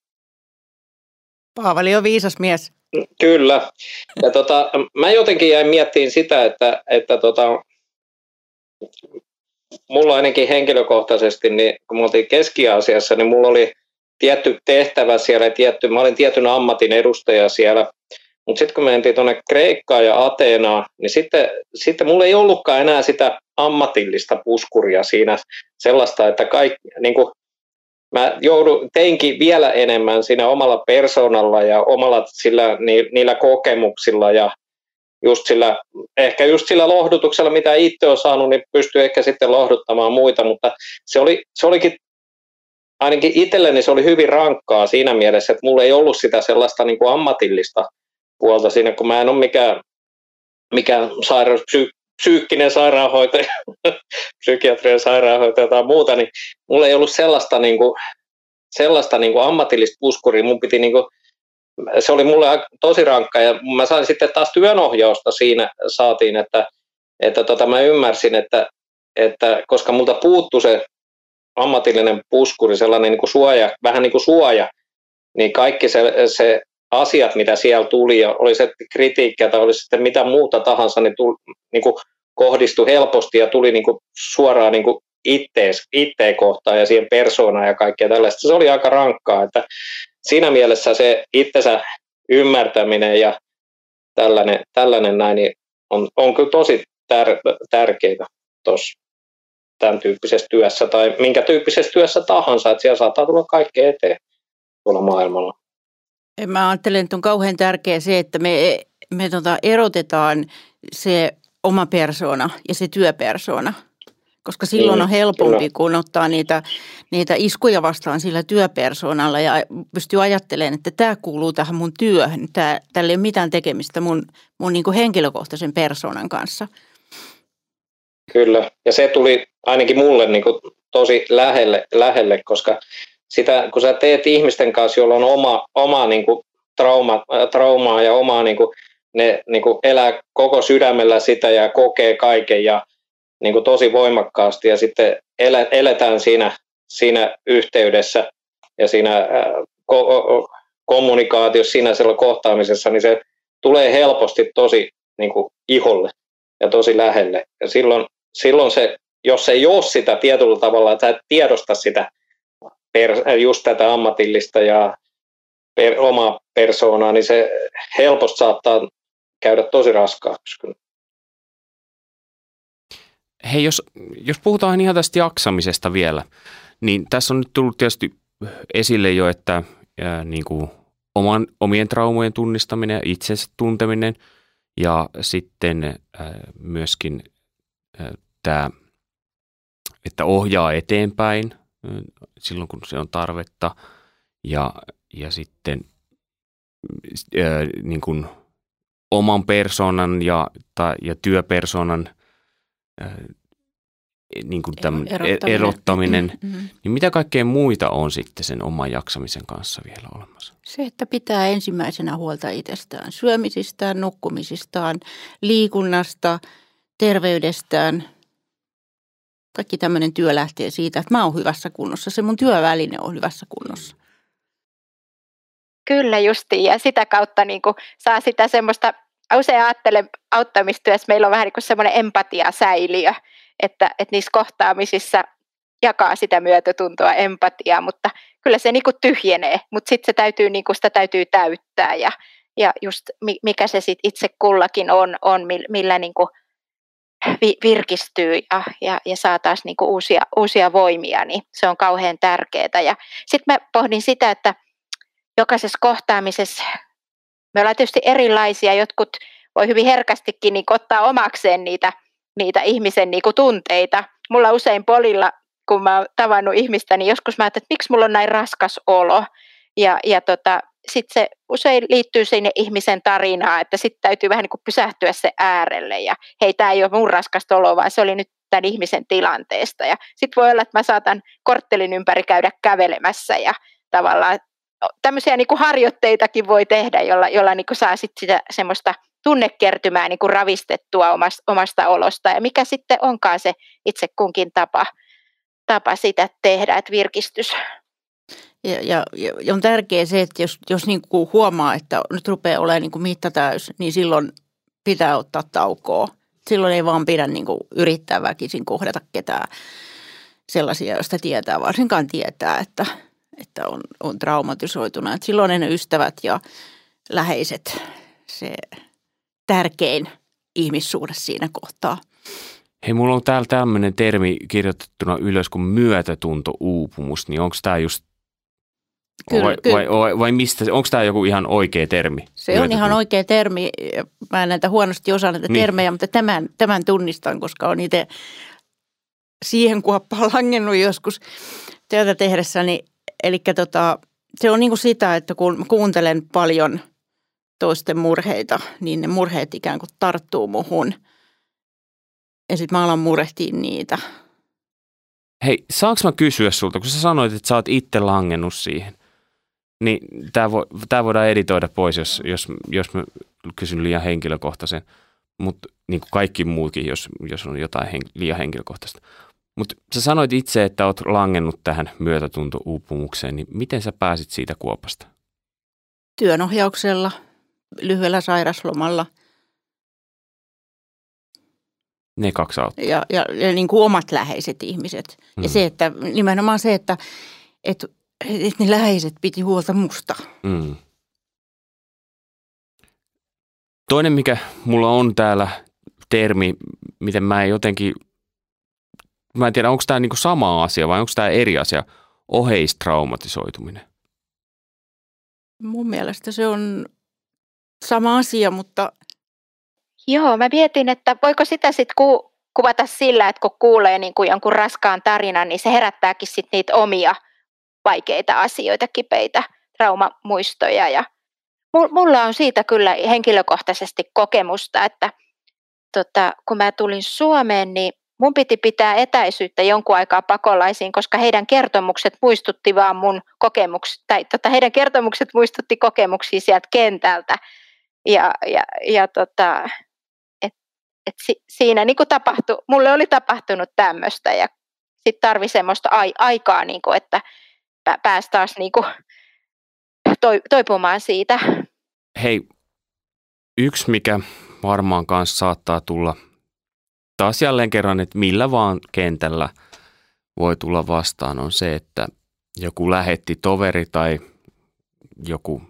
Paavali on viisas mies. Kyllä. Ja tota, mä jotenkin jäin miettimään sitä, että, että tota, mulla ainakin henkilökohtaisesti, niin kun me oltiin Keski-Aasiassa, niin mulla oli tietty tehtävä siellä, tietty, mä olin tietyn ammatin edustaja siellä, mutta sitten kun me mentiin tuonne Kreikkaan ja Ateenaan, niin sitten, sitten mulla ei ollutkaan enää sitä ammatillista puskuria siinä sellaista, että kaikki, niin kuin, mä joudun, teinkin vielä enemmän siinä omalla persoonalla ja omalla sillä, niillä kokemuksilla ja just sillä, ehkä just sillä lohdutuksella, mitä itse on saanut, niin pystyy ehkä sitten lohduttamaan muita, mutta se, oli, se olikin, ainakin itselleni se oli hyvin rankkaa siinä mielessä, että mulla ei ollut sitä sellaista niin kuin ammatillista puolta siinä, kun mä en ole mikään, mikään sairaus, psy, psyykkinen sairaanhoitaja, psykiatrian sairaanhoitaja tai muuta, niin mulla ei ollut sellaista, niin kuin, sellaista niin kuin ammatillista puskuria. Mun piti niin kuin se oli mulle tosi rankka ja mä sain sitten taas työnohjausta siinä saatiin, että, että tota, mä ymmärsin, että, että koska multa puuttu se ammatillinen puskuri, sellainen niin kuin suoja, vähän niin kuin suoja, niin kaikki se, se asiat, mitä siellä tuli, ja oli se kritiikkiä tai oli sitten mitä muuta tahansa, niin, tuli, niin kuin kohdistui helposti ja tuli niin kuin suoraan niin kuin ittees, itteen kohtaan ja siihen persoonaan ja kaikkea tällaista. Se oli aika rankkaa, että siinä mielessä se itsensä ymmärtäminen ja tällainen, tällainen näin niin on, on kyllä tosi tär, tärkeää tuossa tämän tyyppisessä työssä tai minkä tyyppisessä työssä tahansa, että siellä saattaa tulla kaikkea eteen tuolla maailmalla. Mä ajattelen, että on kauhean tärkeää se, että me, me tota erotetaan se oma persona ja se työpersona – koska silloin on mm, helpompi, kun ottaa niitä, niitä iskuja vastaan sillä työpersoonalla ja pystyy ajattelemaan, että tämä kuuluu tähän mun työhön. Tämä, tällä ei ole mitään tekemistä mun, mun niin kuin henkilökohtaisen persoonan kanssa. Kyllä, ja se tuli ainakin mulle niin kuin tosi lähelle, lähelle, koska sitä, kun sä teet ihmisten kanssa, joilla on oma, oma niin kuin trauma, traumaa ja omaa, niin kuin, ne niin kuin elää koko sydämellä sitä ja kokee kaiken ja – niin kuin tosi voimakkaasti ja sitten eletään siinä, siinä yhteydessä ja siinä ko- kommunikaatiossa, siinä siellä kohtaamisessa, niin se tulee helposti tosi niin kuin iholle ja tosi lähelle. Ja silloin, silloin se, jos ei ole sitä tietyllä tavalla, et tiedosta sitä per, just tätä ammatillista ja per, omaa persoonaa, niin se helposti saattaa käydä tosi raskaaksi. Hei, jos, jos puhutaan ihan tästä jaksamisesta vielä, niin tässä on nyt tullut tietysti esille jo, että ää, niin kuin oman, omien traumojen tunnistaminen ja itsensä tunteminen ja sitten ää, myöskin ää, tämä, että ohjaa eteenpäin silloin, kun se on tarvetta ja, ja sitten ää, niin kuin oman persoonan ja, tai, ja työpersoonan ää, niin kuin tämän erottaminen, erottaminen mm-hmm. niin mitä kaikkea muita on sitten sen oman jaksamisen kanssa vielä olemassa? Se, että pitää ensimmäisenä huolta itsestään, syömisistään, nukkumisistaan, liikunnasta, terveydestään. Kaikki tämmöinen työ lähtee siitä, että mä oon hyvässä kunnossa. Se mun työväline on hyvässä kunnossa. Kyllä justiin ja sitä kautta niin kuin saa sitä semmoista, usein ajattelen auttamistyössä meillä on vähän niin kuin semmoinen empatiasäiliö, että, että niissä kohtaamisissa jakaa sitä myötätuntoa, empatiaa, mutta kyllä se niinku tyhjenee, mutta sitten se täytyy, niinku sitä täytyy täyttää ja, ja just mikä se sit itse kullakin on, on millä virkistyy ja, ja, ja saa taas niinku uusia, uusia voimia, niin se on kauhean tärkeää. Ja sitten mä pohdin sitä, että jokaisessa kohtaamisessa me ollaan tietysti erilaisia, jotkut voi hyvin herkästikin niin ottaa omakseen niitä – niitä ihmisen niin kuin tunteita. Mulla usein polilla, kun mä oon tavannut ihmistä, niin joskus mä ajattelin, että miksi mulla on näin raskas olo. Ja, ja tota, sitten se usein liittyy sinne ihmisen tarinaan, että sitten täytyy vähän niin kuin pysähtyä se äärelle. Ja hei, tämä ei ole mun raskasta oloa, vaan se oli nyt tämän ihmisen tilanteesta. Ja sitten voi olla, että mä saatan korttelin ympäri käydä kävelemässä ja tavallaan tämmöisiä niin kuin harjoitteitakin voi tehdä, jolla, jolla niin kuin saa sit sitä semmoista tunnekertymää niin kuin ravistettua omasta, omasta olosta ja mikä sitten onkaan se itse kunkin tapa, tapa sitä tehdä, että virkistys. Ja, ja, ja on tärkeää se, että jos, jos niin kuin huomaa, että nyt rupeaa olemaan niin kuin mitta täys, niin silloin pitää ottaa taukoa. Silloin ei vaan pidä niin kuin yrittää väkisin kohdata ketään sellaisia, joista tietää, varsinkaan tietää, että, että on, on traumatisoituna. Että silloin ne ystävät ja läheiset, se tärkein ihmissuhde siinä kohtaa. Hei, mulla on täällä tämmöinen termi kirjoitettuna ylös kuin myötätunto-uupumus, niin onko tämä just Kyllä, vai, kyllä. Vai, vai, vai mistä, onko tämä joku ihan oikea termi? Se on ihan oikea termi. Mä en näitä huonosti osaa näitä niin. termejä, mutta tämän, tämän tunnistan, koska on itse siihen kuoppaan langennut joskus työtä tehdessäni. Eli tota, se on niin kuin sitä, että kun kuuntelen paljon – toisten murheita, niin ne murheet ikään kuin tarttuu muhun. Ja sitten mä alan murehtia niitä. Hei, saanko mä kysyä sulta, kun sä sanoit, että sä oot itse langennut siihen, niin tämä vo, tää voidaan editoida pois, jos, jos, jos mä kysyn liian henkilökohtaisen, mutta niin kuin kaikki muutkin, jos, jos on jotain hen, liian henkilökohtaista. Mutta sä sanoit itse, että oot langennut tähän myötätunto-uupumukseen, niin miten sä pääsit siitä kuopasta? Työnohjauksella – lyhyellä sairaslomalla. Ne kaksi auttaa. Ja, ja, ja niin kuin omat läheiset ihmiset. Mm. Ja se, että nimenomaan se, että, että, että ne läheiset piti huolta musta. Mm. Toinen, mikä mulla on täällä termi, miten mä en jotenkin, mä en tiedä, onko tämä niinku sama asia vai onko tämä eri asia, oheistraumatisoituminen? Mun mielestä se on sama asia, mutta... Joo, mä mietin, että voiko sitä sitten ku, kuvata sillä, että kun kuulee niin kuin jonkun raskaan tarinan, niin se herättääkin sitten niitä omia vaikeita asioita, kipeitä traumamuistoja. Ja mulla on siitä kyllä henkilökohtaisesti kokemusta, että tota, kun mä tulin Suomeen, niin mun piti pitää etäisyyttä jonkun aikaa pakolaisiin, koska heidän kertomukset muistutti vaan mun kokemuksia, tai tota, heidän kertomukset muistutti kokemuksia sieltä kentältä. Ja, ja, ja tota, et, et si, siinä niin kuin tapahtui, mulle oli tapahtunut tämmöistä ja sitten tarvi semmoista ai, aikaa, niin kuin, että pääsi taas niin kuin toi, toipumaan siitä. Hei, yksi mikä varmaan kanssa saattaa tulla taas jälleen kerran, että millä vaan kentällä voi tulla vastaan on se, että joku lähetti toveri tai joku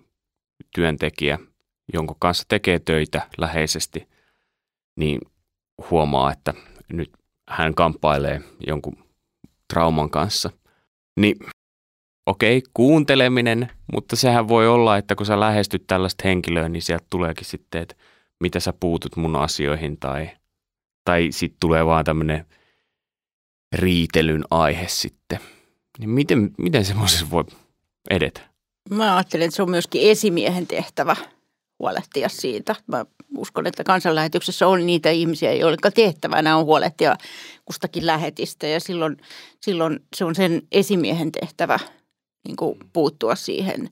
työntekijä – jonka kanssa tekee töitä läheisesti, niin huomaa, että nyt hän kamppailee jonkun trauman kanssa. Niin okei, okay, kuunteleminen, mutta sehän voi olla, että kun sä lähestyt tällaista henkilöä, niin sieltä tuleekin sitten, että mitä sä puutut mun asioihin tai, tai sitten tulee vaan tämmöinen riitelyn aihe sitten. Niin miten, miten semmoisessa voi edetä? Mä ajattelen, että se on myöskin esimiehen tehtävä huolehtia siitä. Mä uskon, että kansanlähetyksessä on niitä ihmisiä, joiden tehtävänä on huolehtia kustakin lähetistä ja silloin, silloin se on sen esimiehen tehtävä niin kuin puuttua siihen,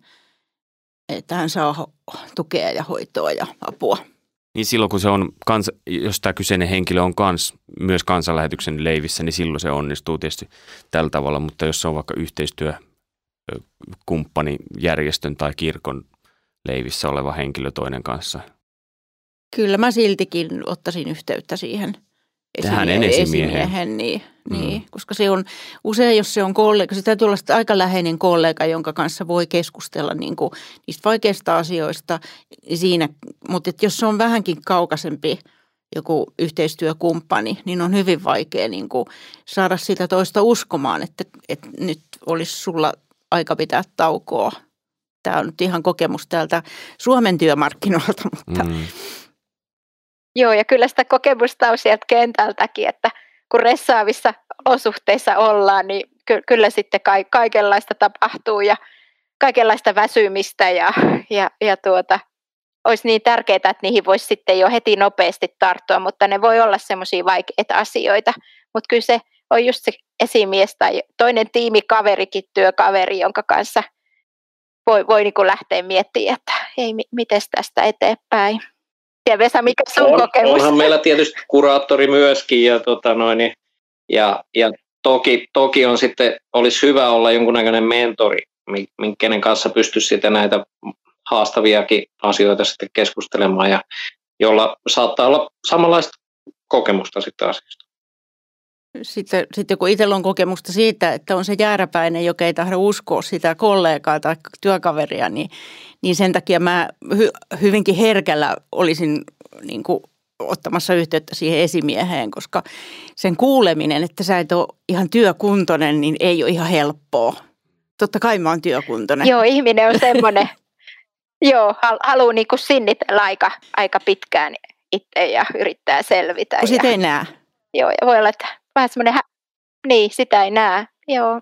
että hän saa tukea ja hoitoa ja apua. Niin silloin kun se on, kans, jos tämä kyseinen henkilö on kans, myös kansanlähetyksen leivissä, niin silloin se onnistuu tietysti tällä tavalla, mutta jos se on vaikka yhteistyökumppani järjestön tai kirkon leivissä oleva henkilö toinen kanssa. Kyllä mä siltikin ottaisin yhteyttä siihen Tähän esimiehen. esimiehen niin, mm. niin, koska se on usein, jos se on kollega, se täytyy olla aika läheinen kollega, jonka kanssa voi keskustella niin kuin niistä vaikeista asioista siinä, mutta että jos se on vähänkin kaukaisempi joku yhteistyökumppani, niin on hyvin vaikea niin kuin saada sitä toista uskomaan, että, että nyt olisi sulla aika pitää taukoa. Tämä on nyt ihan kokemus täältä Suomen työmarkkinoilta, mutta mm Joo, ja kyllä sitä kokemusta on sieltä kentältäkin, että kun ressaavissa olosuhteissa ollaan, niin ky- kyllä sitten ka- kaikenlaista tapahtuu ja kaikenlaista väsymistä ja, ja, ja tuota, olisi niin tärkeää, että niihin voisi sitten jo heti nopeasti tarttua, mutta ne voi olla semmoisia vaikeita asioita. Mutta kyllä se on just se esimies tai toinen tiimikaverikin, työkaveri, jonka kanssa voi, voi niin lähteä miettimään, että ei, miten tästä eteenpäin. Ja Vesa, mikä sun on, kokemus? Onhan meillä tietysti kuraattori myöskin ja, tota noin, ja, ja toki, toki on sitten, olisi hyvä olla jonkunnäköinen mentori, kenen kanssa pystyisi sitten näitä haastaviakin asioita sitten keskustelemaan ja jolla saattaa olla samanlaista kokemusta sitten asiasta. Sitten, sitten kun itsellä on kokemusta siitä, että on se jääräpäinen, joka ei tahdo uskoa sitä kollegaa tai työkaveria, niin, niin sen takia mä hy, hyvinkin herkällä olisin niin kuin ottamassa yhteyttä siihen esimieheen, koska sen kuuleminen, että sä et ole ihan työkuntoinen, niin ei ole ihan helppoa. Totta kai mä oon työkuntoinen. Joo, ihminen on semmoinen, joo, haluaa niin sinnitellä aika, aika pitkään itse ja yrittää selvitä. Kun sitä ei näe. Joo, ja voi olla, että vähän semmoinen, hä- niin, sitä ei näe, joo.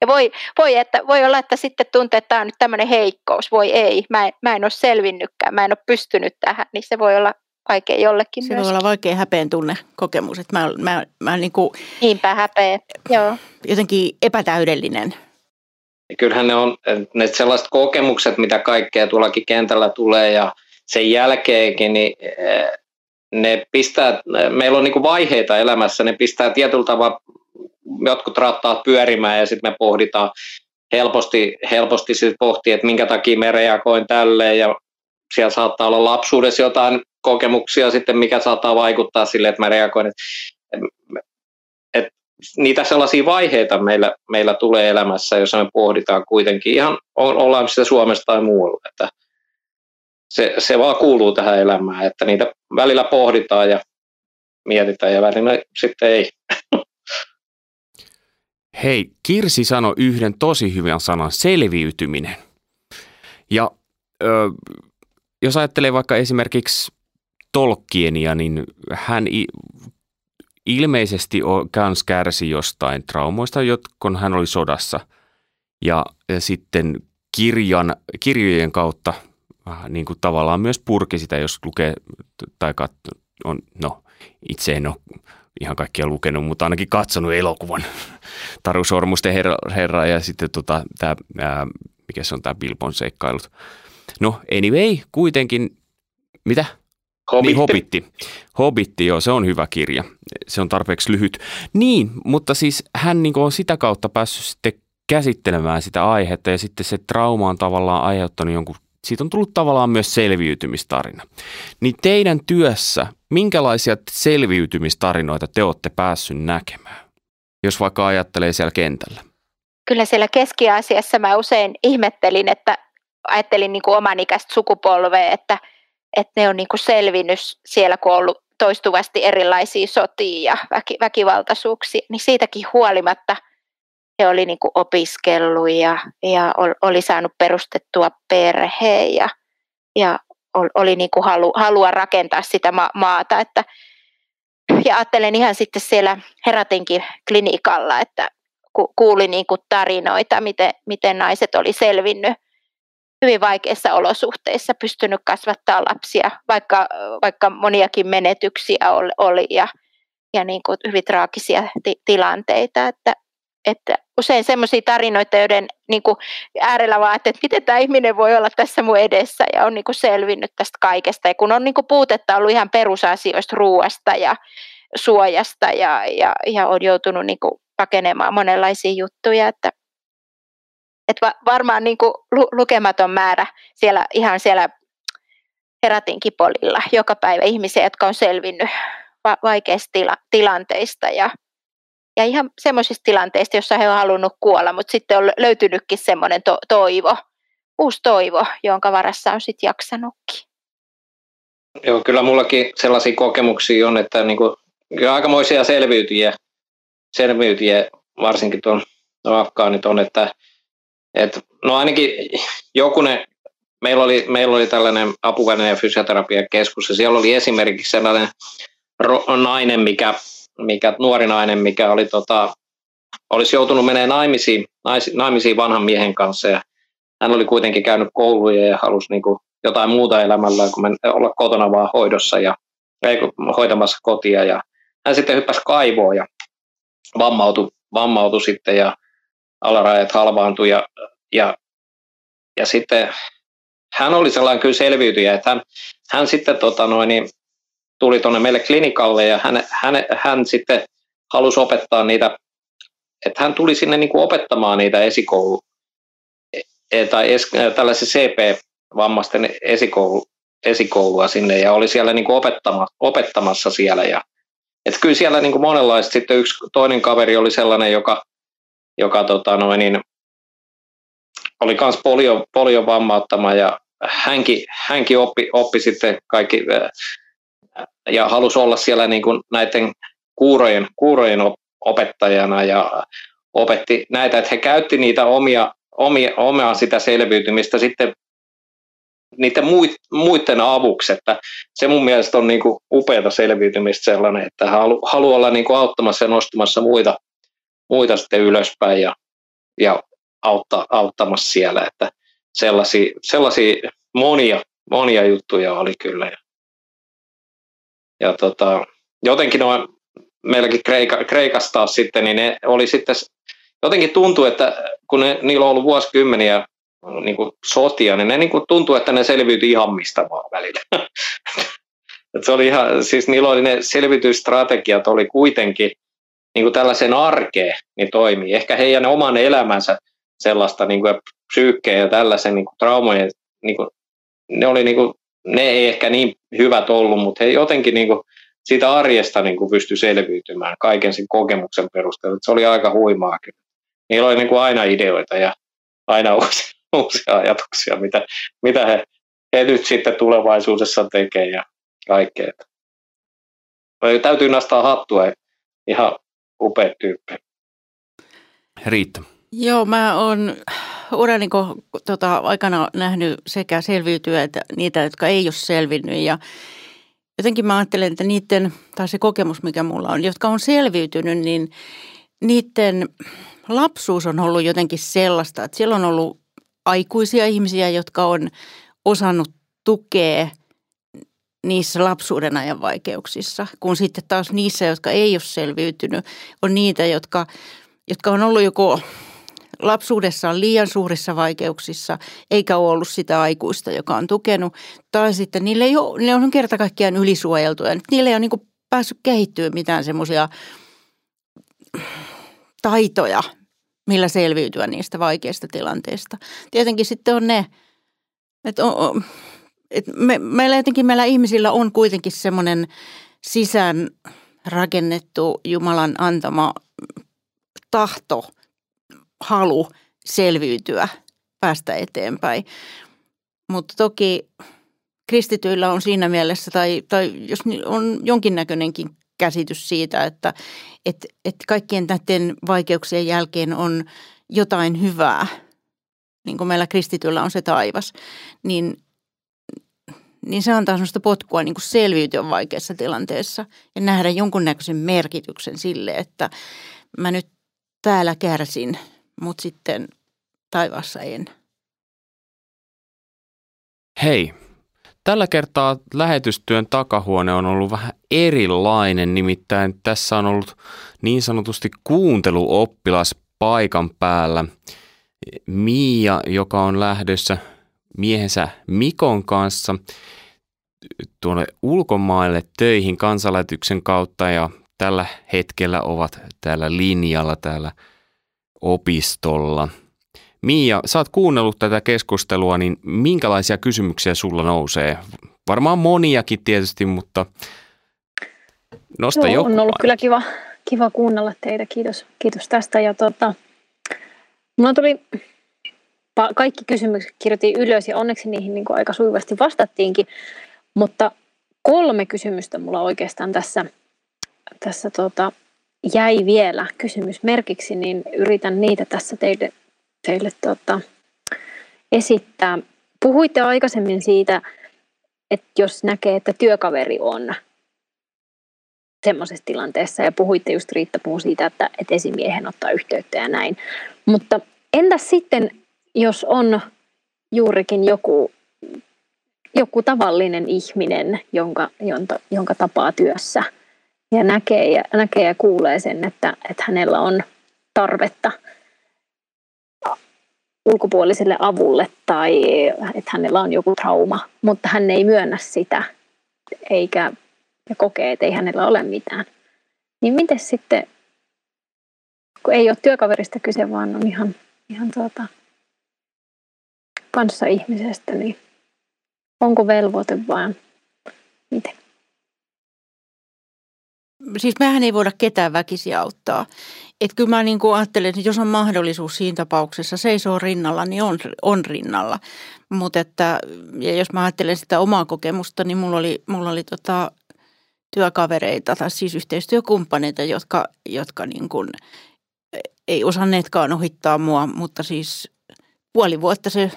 Ja voi, voi, että, voi olla, että sitten tuntee, että tämä on nyt tämmöinen heikkous. Voi ei, mä en, mä en ole selvinnytkään, mä en ole pystynyt tähän, niin se voi olla vaikea jollekin Se myös. voi olla vaikea häpeen tunne kokemus, että mä, mä, mä niin kuin, Niinpä häpeä, joo. Jotenkin epätäydellinen. Kyllähän ne on ne sellaiset kokemukset, mitä kaikkea tuollakin kentällä tulee ja sen jälkeenkin, niin eh, ne pistää, meillä on niin vaiheita elämässä, ne pistää tietyllä tavalla jotkut rattaat pyörimään ja sitten me pohditaan helposti, helposti sit pohtii, että minkä takia me reagoin tälleen ja siellä saattaa olla lapsuudessa jotain kokemuksia sitten, mikä saattaa vaikuttaa sille, että mä reagoin. Et, et, niitä sellaisia vaiheita meillä, meillä tulee elämässä, jossa me pohditaan kuitenkin ihan, ollaan sitä Suomesta tai muualla, että se, se vaan kuuluu tähän elämään, että niitä välillä pohditaan ja mietitään ja välillä sitten ei. Hei, Kirsi sanoi yhden tosi hyvän sanan, selviytyminen. Ja ö, jos ajattelee vaikka esimerkiksi Tolkienia, niin hän ilmeisesti kans kärsi jostain traumoista, kun hän oli sodassa. Ja, ja sitten kirjan, kirjojen kautta niin kuin tavallaan myös purki sitä, jos lukee tai katso, on, no itse en ole ihan kaikkia lukenut, mutta ainakin katsonut elokuvan Taru Sormusten herra, herra ja sitten tota, tämä, mikä se on tämä Bilbon seikkailut. No anyway, kuitenkin, mitä? Hobitti. Niin, Hobitti. Hobitti, joo, se on hyvä kirja. Se on tarpeeksi lyhyt. Niin, mutta siis hän niin on sitä kautta päässyt sitten käsittelemään sitä aihetta ja sitten se trauma on tavallaan aiheuttanut jonkun siitä on tullut tavallaan myös selviytymistarina. Niin teidän työssä, minkälaisia selviytymistarinoita te olette päässyt näkemään, jos vaikka ajattelee siellä kentällä? Kyllä siellä keskiasiassa mä usein ihmettelin, että ajattelin niin kuin oman ikäistä sukupolvea, että, että ne on niin kuin selvinnyt siellä, kun on ollut toistuvasti erilaisia sotia ja väki, väkivaltaisuuksia, niin siitäkin huolimatta – he oli niin kuin opiskellut ja, ja oli saanut perustettua perheen ja, ja oli niin kuin halu, halua rakentaa sitä ma- maata. Että, ja ajattelen ihan sitten siellä Heratinkin klinikalla, että ku, kuuli niin kuin tarinoita, miten, miten naiset oli selvinnyt hyvin vaikeissa olosuhteissa pystynyt kasvattaa lapsia, vaikka, vaikka moniakin menetyksiä oli ja, ja niin kuin hyvin traagisia ti- tilanteita. Että, että usein semmoisia tarinoita, joiden niin kuin äärellä vaan, että miten tämä ihminen voi olla tässä mun edessä ja on niin kuin selvinnyt tästä kaikesta. Ja kun on niin kuin puutetta ollut ihan perusasioista, ruoasta ja suojasta ja, ja, ja on joutunut niin kuin pakenemaan monenlaisia juttuja, että että va, varmaan niin kuin lu, lukematon määrä siellä, ihan siellä Heratin kipolilla joka päivä ihmisiä, jotka on selvinnyt va, vaikeista tila, tilanteista ja, ja ihan semmoisista tilanteista, joissa he on halunnut kuolla, mutta sitten on löytynytkin semmoinen to, toivo, uusi toivo, jonka varassa on sitten jaksanutkin. Joo, kyllä mullakin sellaisia kokemuksia on, että niin kuin, aikamoisia selviytyjiä, selviytyjiä varsinkin tuon afgaanit on, että et, no ainakin jokunen, meillä oli, meillä oli tällainen apuväline- ja fysioterapiakeskus, ja siellä oli esimerkiksi sellainen ro, nainen, mikä, mikä, nuori nainen, mikä oli, tota, olisi joutunut menemään naimisiin, naimisiin vanhan miehen kanssa, ja hän oli kuitenkin käynyt kouluja ja halusi niin kuin jotain muuta elämällä kuin olla kotona vaan hoidossa ja hoitamassa kotia. Ja hän sitten hyppäsi kaivoon ja vammautui, vammautui sitten ja alarajat halvaantui ja, ja, ja sitten hän oli sellainen kyllä selviytyjä, että hän, hän sitten tota noin, niin tuli tuonne meille klinikalle ja hän, hän, hän sitten halusi opettaa niitä, että hän tuli sinne niin kuin opettamaan niitä esikoulu, e, tai es, tällaisen CP-vammaisten esikoulu, esikoulua sinne ja oli siellä niin kuin opettama, opettamassa siellä. Ja, että kyllä siellä niin kuin monenlaista, sitten yksi toinen kaveri oli sellainen, joka joka tota noin, niin, oli myös polio, polion vammauttama ja hänkin, hänkin oppi, oppi sitten kaikki ja halusi olla siellä niin kuin näiden kuurojen, kuurojen opettajana ja opetti näitä, että he käytti niitä omia, omia, omaa sitä selviytymistä sitten niiden muiden avuksi, että se mun mielestä on niin kuin upeata selviytymistä sellainen, että halu, haluaa olla niin kuin auttamassa ja nostamassa muita, muita sitten ylöspäin ja, ja autta, auttamassa siellä. Että sellaisia, sellaisia monia, monia juttuja oli kyllä. Ja, tota, jotenkin noin, meilläkin Kreika, Kreikassa taas sitten, niin ne oli sitten, jotenkin tuntuu, että kun ne, niillä on ollut vuosikymmeniä niin kuin sotia, niin ne niin kuin tuntuu, että ne selviytyi ihan mistä vaan välillä. se oli ihan, siis niillä oli ne selviytystrategiat oli kuitenkin niin kuin tällaisen arkeen niin toimii. Ehkä heidän oman elämänsä sellaista niin kuin psyykkeen ja tällaisen niin kuin traumojen, niin kuin, ne, oli, niin kuin, ne ei ehkä niin hyvät ollut, mutta he jotenkin niin kuin, siitä arjesta niin kuin pystyi selviytymään kaiken sen kokemuksen perusteella. Se oli aika huimaa kyllä. Niillä oli niin kuin aina ideoita ja aina uusia, uusia ajatuksia, mitä, mitä he, he nyt sitten tulevaisuudessa tekee ja kaikkea. Täytyy nostaa hattua ihan upea tyyppi. Riitta. Joo, mä oon urani tota, aikana nähnyt sekä selviytyä että niitä, jotka ei ole selvinnyt. Ja jotenkin mä ajattelen, että niiden, tai se kokemus mikä mulla on, jotka on selviytynyt, niin niiden lapsuus on ollut jotenkin sellaista, että siellä on ollut aikuisia ihmisiä, jotka on osannut tukea – niissä lapsuuden ajan vaikeuksissa, kun sitten taas niissä, jotka ei ole selviytynyt, on niitä, jotka, jotka on ollut joko lapsuudessaan liian suurissa vaikeuksissa, eikä ole ollut sitä aikuista, joka on tukenut. Tai sitten niille, ei ole, ne on kerta kaikkiaan ylisuojeltuja. Niille ei ole niin päässyt kehittyä mitään semmoisia taitoja, millä selviytyä niistä vaikeista tilanteista. Tietenkin sitten on ne, että on, et me, meillä jotenkin meillä ihmisillä on kuitenkin semmoinen sisään rakennettu Jumalan antama tahto, halu selviytyä, päästä eteenpäin. Mutta toki kristityillä on siinä mielessä, tai, tai jos on jonkinnäköinenkin käsitys siitä, että et, et kaikkien näiden vaikeuksien jälkeen on jotain hyvää, niin kuin meillä kristityllä on se taivas, niin niin se antaa sellaista potkua niin kuin selviytyä vaikeassa tilanteessa ja nähdä jonkunnäköisen merkityksen sille, että mä nyt täällä kärsin, mutta sitten taivaassa en. Hei, tällä kertaa lähetystyön takahuone on ollut vähän erilainen, nimittäin tässä on ollut niin sanotusti kuunteluoppilas paikan päällä. Miia, joka on lähdössä miehensä Mikon kanssa tuonne ulkomaille töihin kansanlähetyksen kautta ja tällä hetkellä ovat täällä linjalla täällä opistolla. Miia, sä oot kuunnellut tätä keskustelua, niin minkälaisia kysymyksiä sulla nousee? Varmaan moniakin tietysti, mutta nosta Joo, joku. on ollut kyllä kiva, kiva kuunnella teitä. Kiitos, kiitos tästä. Ja tota, mulla tuli kaikki kysymykset kirjoitin ylös ja onneksi niihin niin kuin aika sujuvasti vastattiinkin. Mutta kolme kysymystä mulla oikeastaan tässä, tässä tota, jäi vielä kysymysmerkiksi, niin yritän niitä tässä teille, teille tota, esittää. Puhuitte aikaisemmin siitä, että jos näkee, että työkaveri on semmoisessa tilanteessa, ja puhuitte just Riitta puhuu siitä, että, että esimiehen ottaa yhteyttä ja näin. Mutta entäs sitten, jos on juurikin joku joku tavallinen ihminen, jonka, jonka, jonka tapaa työssä ja näkee ja, näkee ja kuulee sen, että, että hänellä on tarvetta ulkopuoliselle avulle tai että hänellä on joku trauma, mutta hän ei myönnä sitä eikä ja kokee, että ei hänellä ole mitään. Niin miten sitten, kun ei ole työkaverista kyse, vaan on ihan, ihan tuota, kanssa ihmisestä, niin Onko velvoite vai miten? Siis mehän ei voida ketään väkisi auttaa. Et kyllä mä niin kuin ajattelen, että jos on mahdollisuus siinä tapauksessa seisoo rinnalla, niin on, on rinnalla. Mutta että, ja jos mä ajattelen sitä omaa kokemusta, niin mulla oli, mulla oli tota työkavereita tai siis yhteistyökumppaneita, jotka, jotka niin kuin ei osanneetkaan ohittaa mua, mutta siis puoli vuotta se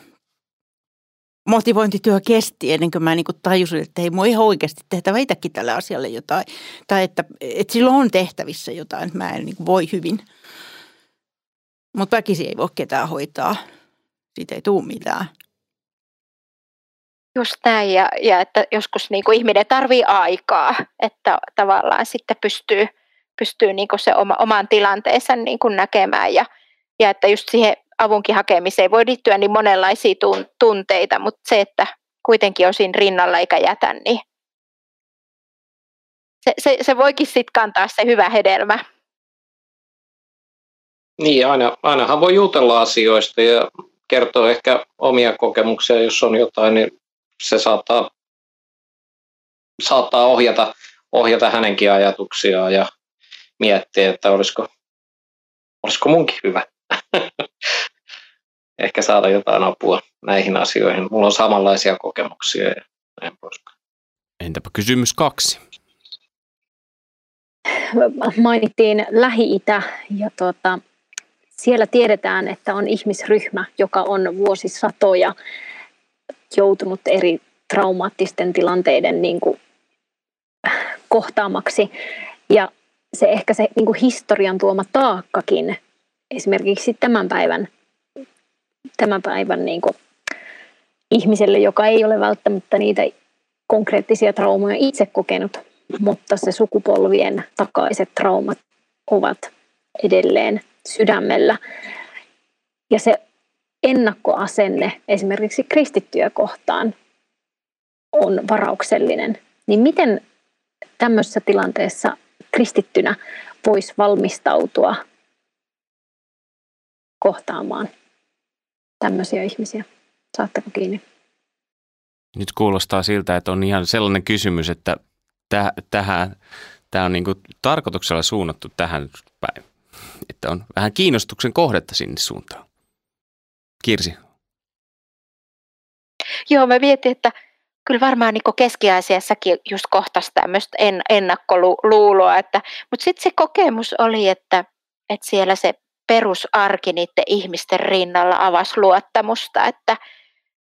motivointityö kesti ennen kuin mä niin kuin tajusin, että ei mua ihan oikeasti tehtävä itsekin tälle asialle jotain. Tai että, että silloin on tehtävissä jotain, että mä en niin voi hyvin. Mutta väkisi ei voi ketään hoitaa. Siitä ei tule mitään. Just näin, ja, ja että joskus niin kuin ihminen tarvii aikaa, että tavallaan sitten pystyy, pystyy niin kuin se oma, oman tilanteensa niin kuin näkemään ja, ja että just siihen avunkin hakemiseen voi liittyä niin monenlaisia tunteita, mutta se, että kuitenkin on siinä rinnalla eikä jätä, niin se, se, se voikin sitten kantaa se hyvä hedelmä. Niin, aina, ainahan voi jutella asioista ja kertoa ehkä omia kokemuksia, jos on jotain, niin se saattaa, saattaa ohjata, ohjata hänenkin ajatuksiaan ja miettiä, että olisiko, olisiko munkin hyvä. ehkä saada jotain apua näihin asioihin. Mulla on samanlaisia kokemuksia ja näin poispäin. Entäpä kysymys kaksi? Mainittiin Lähi-Itä ja tuota, siellä tiedetään, että on ihmisryhmä, joka on vuosisatoja joutunut eri traumaattisten tilanteiden niin kuin, kohtaamaksi. Ja se ehkä se niin kuin historian tuoma taakkakin esimerkiksi tämän päivän tämän päivän niin kuin ihmiselle, joka ei ole välttämättä niitä konkreettisia traumoja itse kokenut, mutta se sukupolvien takaiset traumat ovat edelleen sydämellä. Ja se ennakkoasenne esimerkiksi kristittyä kohtaan on varauksellinen. Niin miten tämmöisessä tilanteessa kristittynä voisi valmistautua kohtaamaan tämmöisiä ihmisiä. Saatteko kiinni? Nyt kuulostaa siltä, että on ihan sellainen kysymys, että täh, tähän, tämä on niin kuin tarkoituksella suunnattu tähän päin. Että on vähän kiinnostuksen kohdetta sinne suuntaan. Kirsi. Joo, mä mietin, että kyllä varmaan niin keskiasiassakin just kohtasi tämmöistä en, ennakkoluuloa, että, mutta sitten se kokemus oli, että, että siellä se perusarki niiden ihmisten rinnalla avasi luottamusta, että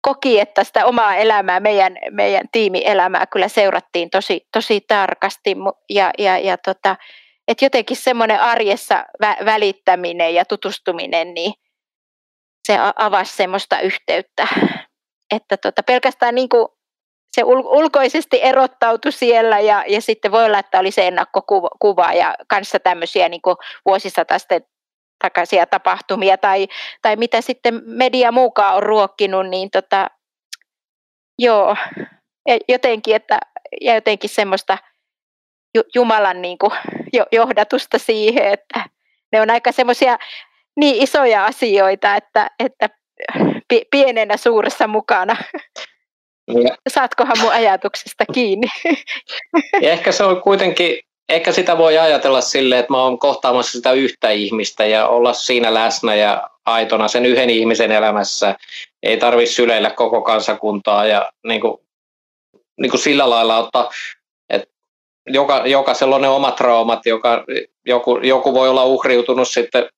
koki, että sitä omaa elämää, meidän, meidän tiimielämää kyllä seurattiin tosi, tosi tarkasti. Ja, ja, ja tota, että jotenkin semmoinen arjessa vä- välittäminen ja tutustuminen, niin se avasi semmoista yhteyttä. Että tota, pelkästään niin kuin se ul- ulkoisesti erottautui siellä ja, ja sitten voi olla, että oli se ennakkokuva ja kanssa tämmöisiä niin kuin vuosisataisten takaisia tapahtumia tai, tai mitä sitten media muukaan on ruokkinut, niin tota, joo, jotenkin, että, ja jotenkin semmoista Jumalan niin kuin johdatusta siihen, että ne on aika semmoisia niin isoja asioita, että, että pienenä suuressa mukana. Ja. Saatkohan mun ajatuksesta kiinni? Ja ehkä se on kuitenkin, ehkä sitä voi ajatella silleen, että mä oon kohtaamassa sitä yhtä ihmistä ja olla siinä läsnä ja aitona sen yhden ihmisen elämässä. Ei tarvitse syleillä koko kansakuntaa ja niin kuin, niin kuin sillä lailla ottaa, että joka, jokaisella on ne omat traumat, joka, joku, joku voi olla uhriutunut sitten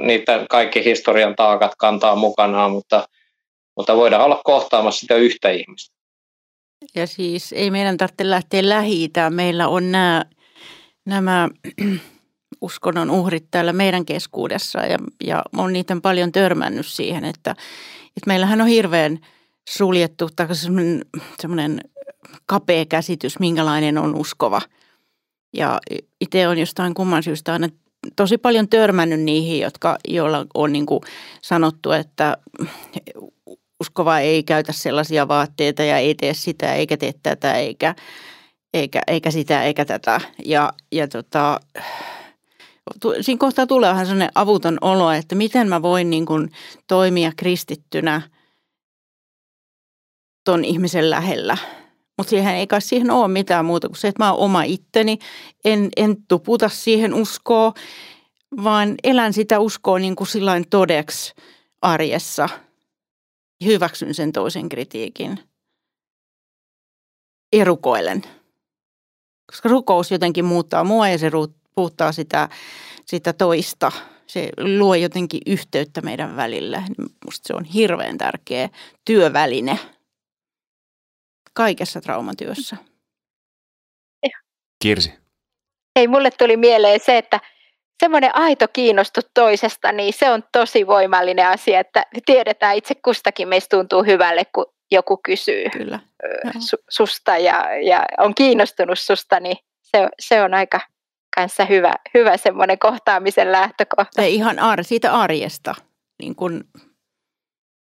niitä kaikki historian taakat kantaa mukanaan, mutta, mutta voidaan olla kohtaamassa sitä yhtä ihmistä. Ja siis ei meidän tarvitse lähteä lähi Meillä on nämä, nämä uskonnon uhrit täällä meidän keskuudessa ja, ja on niitä paljon törmännyt siihen, että, että meillähän on hirveän suljettu tai semmoinen, semmoinen kapea käsitys, minkälainen on uskova. Ja itse on jostain kumman syystä aina tosi paljon törmännyt niihin, jotka, joilla on niin kuin sanottu, että uskova ei käytä sellaisia vaatteita ja ei tee sitä eikä tee tätä eikä, eikä, eikä sitä eikä tätä. Ja, ja tota, siinä kohtaa tulee vähän sellainen avuton olo, että miten mä voin niin kuin toimia kristittynä ton ihmisen lähellä – mutta siihen ei kai siihen ole mitään muuta kuin se, että mä oon oma itteni. En, en tuputa siihen uskoa, vaan elän sitä uskoa niin kuin sillain todeksi arjessa. Hyväksyn sen toisen kritiikin. Ja rukoilen. Koska rukous jotenkin muuttaa mua ja se puuttaa sitä, sitä toista. Se luo jotenkin yhteyttä meidän välillä. Musta se on hirveän tärkeä työväline – kaikessa traumatyössä. Kirsi. Ei, mulle tuli mieleen se, että semmoinen aito kiinnostus toisesta, niin se on tosi voimallinen asia, että tiedetään itse kustakin meistä tuntuu hyvälle, kun joku kysyy Kyllä. Su- susta ja, ja on kiinnostunut susta, niin se, se on aika kanssa hyvä, hyvä semmoinen kohtaamisen lähtökohta. Se ihan ar- siitä arjesta, niin kuin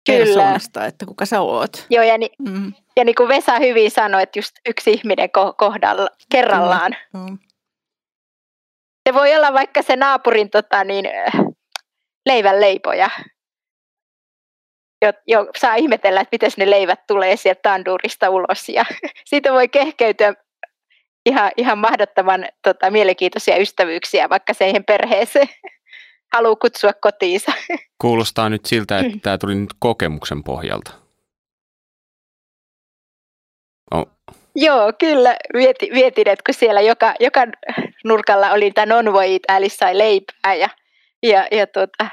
persoonasta, että kuka sä oot. Joo, ja, ni, mm. ja niin kuin Vesa hyvin sanoi, että just yksi ihminen kohdalla, kerrallaan. Mm. Se voi olla vaikka se naapurin tota, niin, leivän leipoja. Jo, jo, saa ihmetellä, että miten ne leivät tulee sieltä tandurista ulos. Ja siitä voi kehkeytyä ihan, ihan mahdottoman tota, mielenkiintoisia ystävyyksiä vaikka siihen perheeseen haluaa kutsua kotiinsa. Kuulostaa nyt siltä, että tämä tuli nyt kokemuksen pohjalta. Oh. Joo, kyllä. Vietin, vietin, että kun siellä joka, joka nurkalla oli tämä non eat, sai leipää ja, ja, ja tota,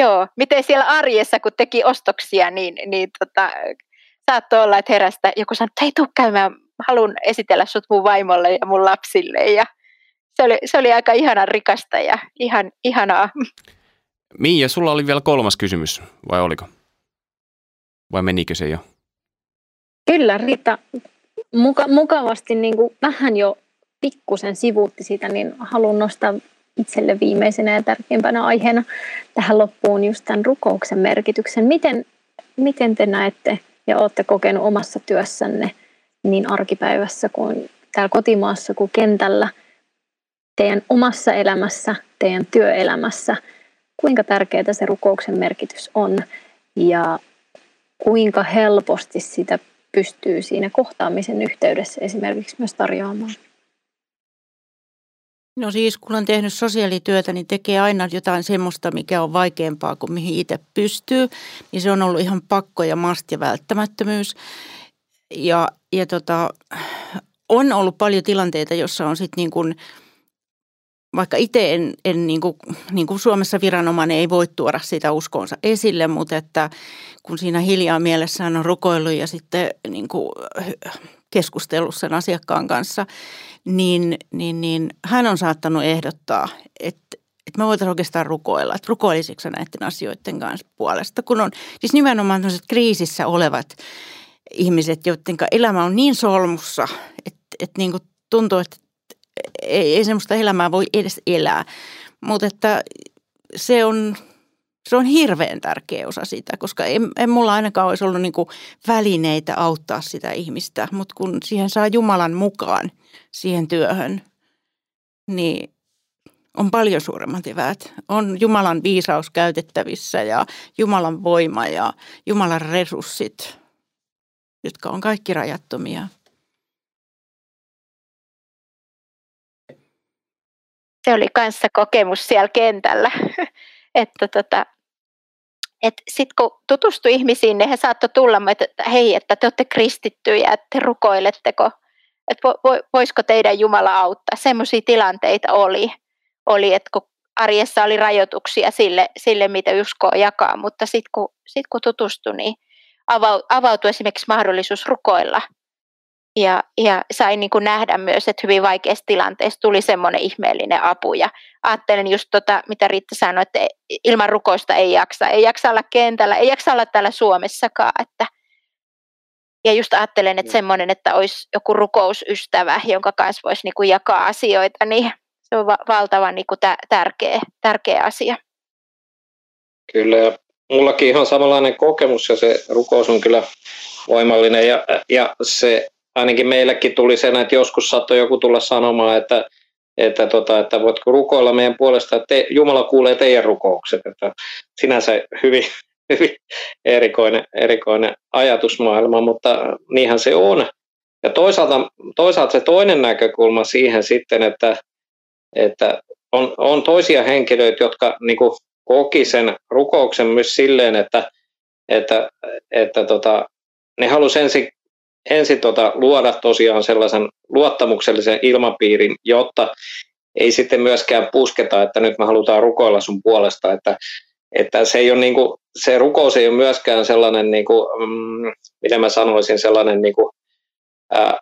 joo, miten siellä arjessa, kun teki ostoksia, niin, niin tota, saattoi olla, että herästä joku sanoi, että hei, tuu käymään, haluan esitellä sut mun vaimolle ja mun lapsille ja se oli, se oli aika ihana rikasta ja ihan, ihanaa. Miia, sulla oli vielä kolmas kysymys, vai oliko? Vai menikö se jo? Kyllä, Rita muka, mukavasti niin kuin vähän jo pikkusen sivuutti sitä, niin haluan nostaa itselle viimeisenä ja tärkeimpänä aiheena tähän loppuun just tämän rukouksen merkityksen. Miten, miten te näette ja olette kokenut omassa työssänne niin arkipäivässä kuin täällä kotimaassa kuin kentällä – teidän omassa elämässä, teidän työelämässä, kuinka tärkeää se rukouksen merkitys on ja kuinka helposti sitä pystyy siinä kohtaamisen yhteydessä esimerkiksi myös tarjoamaan. No siis kun on tehnyt sosiaalityötä, niin tekee aina jotain semmoista, mikä on vaikeampaa kuin mihin itse pystyy. Niin se on ollut ihan pakko ja mast ja välttämättömyys. Ja, ja tota, on ollut paljon tilanteita, jossa on sitten niin kuin – vaikka itse en, en niin kuin, niin kuin Suomessa viranomainen ei voi tuoda sitä uskonsa esille, mutta että kun siinä hiljaa mielessään on rukoillut ja sitten niin kuin keskustellut sen asiakkaan kanssa, niin, niin, niin hän on saattanut ehdottaa, että, että me voitaisiin oikeastaan rukoilla, että rukoilisitko näiden asioiden kanssa puolesta, kun on siis nimenomaan kriisissä olevat ihmiset, joiden elämä on niin solmussa, että, että niin kuin tuntuu, että ei, ei semmoista elämää voi edes elää. Mutta että se on, se on hirveän tärkeä osa sitä, koska en, en mulla ainakaan olisi ollut niin välineitä auttaa sitä ihmistä, mutta kun siihen saa Jumalan mukaan siihen työhön, niin on paljon suuremmat eväät. On Jumalan viisaus käytettävissä ja Jumalan voima ja Jumalan resurssit, jotka on kaikki rajattomia. Se oli kanssa kokemus siellä kentällä, että tota, et sitten kun tutustui ihmisiin, niin he saattoi tulla, että hei, että te olette kristittyjä, että te rukoiletteko, että voisiko teidän Jumala auttaa. Semmoisia tilanteita oli oli, että kun arjessa oli rajoituksia sille, sille mitä uskoa jakaa, mutta sitten kun, sit kun tutustui, niin avautui esimerkiksi mahdollisuus rukoilla. Ja, ja sain niin kuin nähdä myös, että hyvin vaikeassa tilanteessa tuli semmoinen ihmeellinen apu. Ja ajattelen just tota, mitä Riitta sanoi, että ilman rukoista ei jaksa. Ei jaksa olla kentällä, ei jaksa olla täällä Suomessakaan. Että, ja just ajattelen, että semmoinen, että olisi joku rukousystävä, jonka kanssa voisi niin kuin jakaa asioita, niin se on va- valtavan niin kuin tä- tärkeä, tärkeä asia. Kyllä, ja mullakin ihan samanlainen kokemus ja se rukous on kyllä voimallinen ja, ja se ainakin meillekin tuli sen, että joskus saattoi joku tulla sanomaan, että, että, tota, että voitko rukoilla meidän puolesta, että te, Jumala kuulee teidän rukoukset. Että sinänsä hyvin, hyvin erikoinen, erikoinen ajatusmaailma, mutta niinhän se on. Ja toisaalta, toisaalta se toinen näkökulma siihen sitten, että, että on, on toisia henkilöitä, jotka niin kuin, koki sen rukouksen myös silleen, että, että, että tota, ne halusi ensin, ensin tota, luoda tosiaan sellaisen luottamuksellisen ilmapiirin, jotta ei sitten myöskään pusketa, että nyt me halutaan rukoilla sun puolesta, että, että se, ei ole niin kuin, se rukous ei ole myöskään sellainen, niin kuin, mm, miten mä sanoisin, sellainen niin kuin, ää,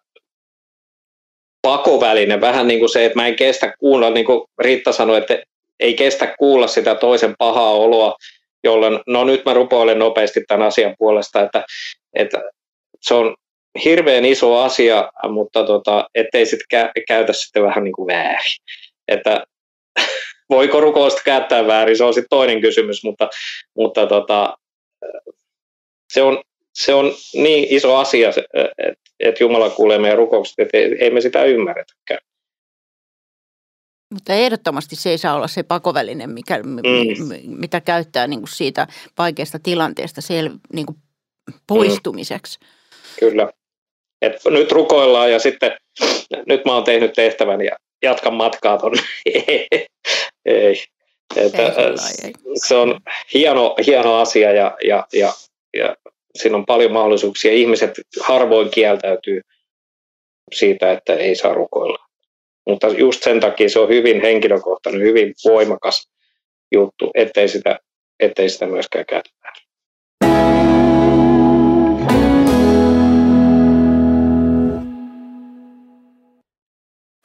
pakoväline, vähän niin kuin se, että mä en kestä kuulla, niin kuin Riitta sanoi, että ei kestä kuulla sitä toisen pahaa oloa, jolloin no nyt mä rupoilen nopeasti tämän asian puolesta, että, että se on hirveän iso asia, mutta tota, ettei sitten käytä sitten vähän niin kuin väärin. Että voiko rukousta käyttää väärin, se on sitten toinen kysymys, mutta, mutta tota, se, on, se on niin iso asia, että että Jumala kuulee meidän rukoukset, että ei, ei me sitä ymmärretäkään. Mutta ehdottomasti se ei saa olla se pakoväline, mikä, mm. mitä käyttää niin kuin siitä vaikeasta tilanteesta sel, niin kuin poistumiseksi. Mm. Kyllä. Et nyt rukoillaan ja sitten nyt mä oon tehnyt tehtävän ja jatkan matkaa tuonne. ei. Että, ei, se on hieno, hieno asia ja, ja, ja, ja siinä on paljon mahdollisuuksia. Ihmiset harvoin kieltäytyy siitä, että ei saa rukoilla. Mutta just sen takia se on hyvin henkilökohtainen, hyvin voimakas juttu, ettei sitä, ettei sitä myöskään käytetä.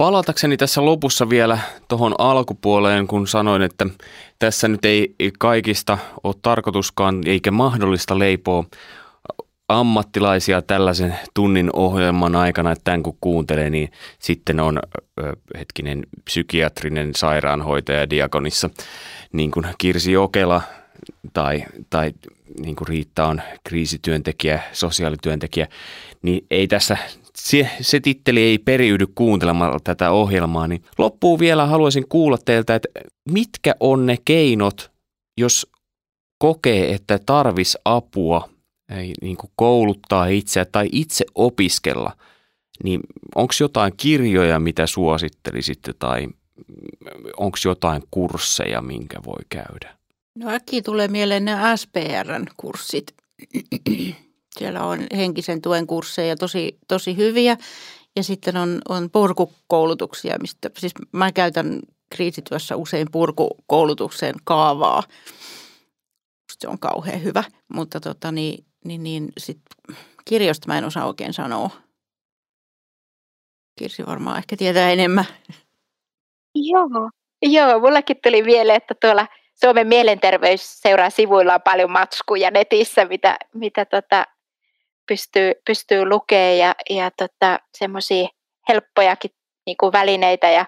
Palatakseni tässä lopussa vielä tuohon alkupuoleen, kun sanoin, että tässä nyt ei kaikista ole tarkoituskaan eikä mahdollista leipoa ammattilaisia tällaisen tunnin ohjelman aikana, että tämän kun kuuntelee, niin sitten on hetkinen psykiatrinen sairaanhoitaja diakonissa, niin kuin Kirsi Jokela tai, tai niin kuin Riitta on kriisityöntekijä, sosiaalityöntekijä, niin ei tässä, se, se titteli ei periydy kuuntelemalla tätä ohjelmaa, niin loppuun vielä haluaisin kuulla teiltä, että mitkä on ne keinot, jos kokee, että tarvis apua niin kuin kouluttaa itseä tai itse opiskella, niin onko jotain kirjoja, mitä suosittelisitte tai onko jotain kursseja, minkä voi käydä? No äkkiä tulee mieleen ne SPRn kurssit. Siellä on henkisen tuen kursseja tosi, tosi hyviä ja sitten on, on purkukoulutuksia, mistä siis mä käytän kriisityössä usein purkukoulutuksen kaavaa. Se on kauhean hyvä, mutta tota niin, niin, niin sit kirjoista mä en osaa oikein sanoa. Kirsi varmaan ehkä tietää enemmän. Joo, joo mullekin tuli mieleen, että tuolla Suomen mielenterveysseuran sivuilla on paljon matskuja netissä, mitä, mitä tota, pystyy, pystyy lukemaan ja, ja tota, semmoisia helppojakin niin kuin välineitä. Ja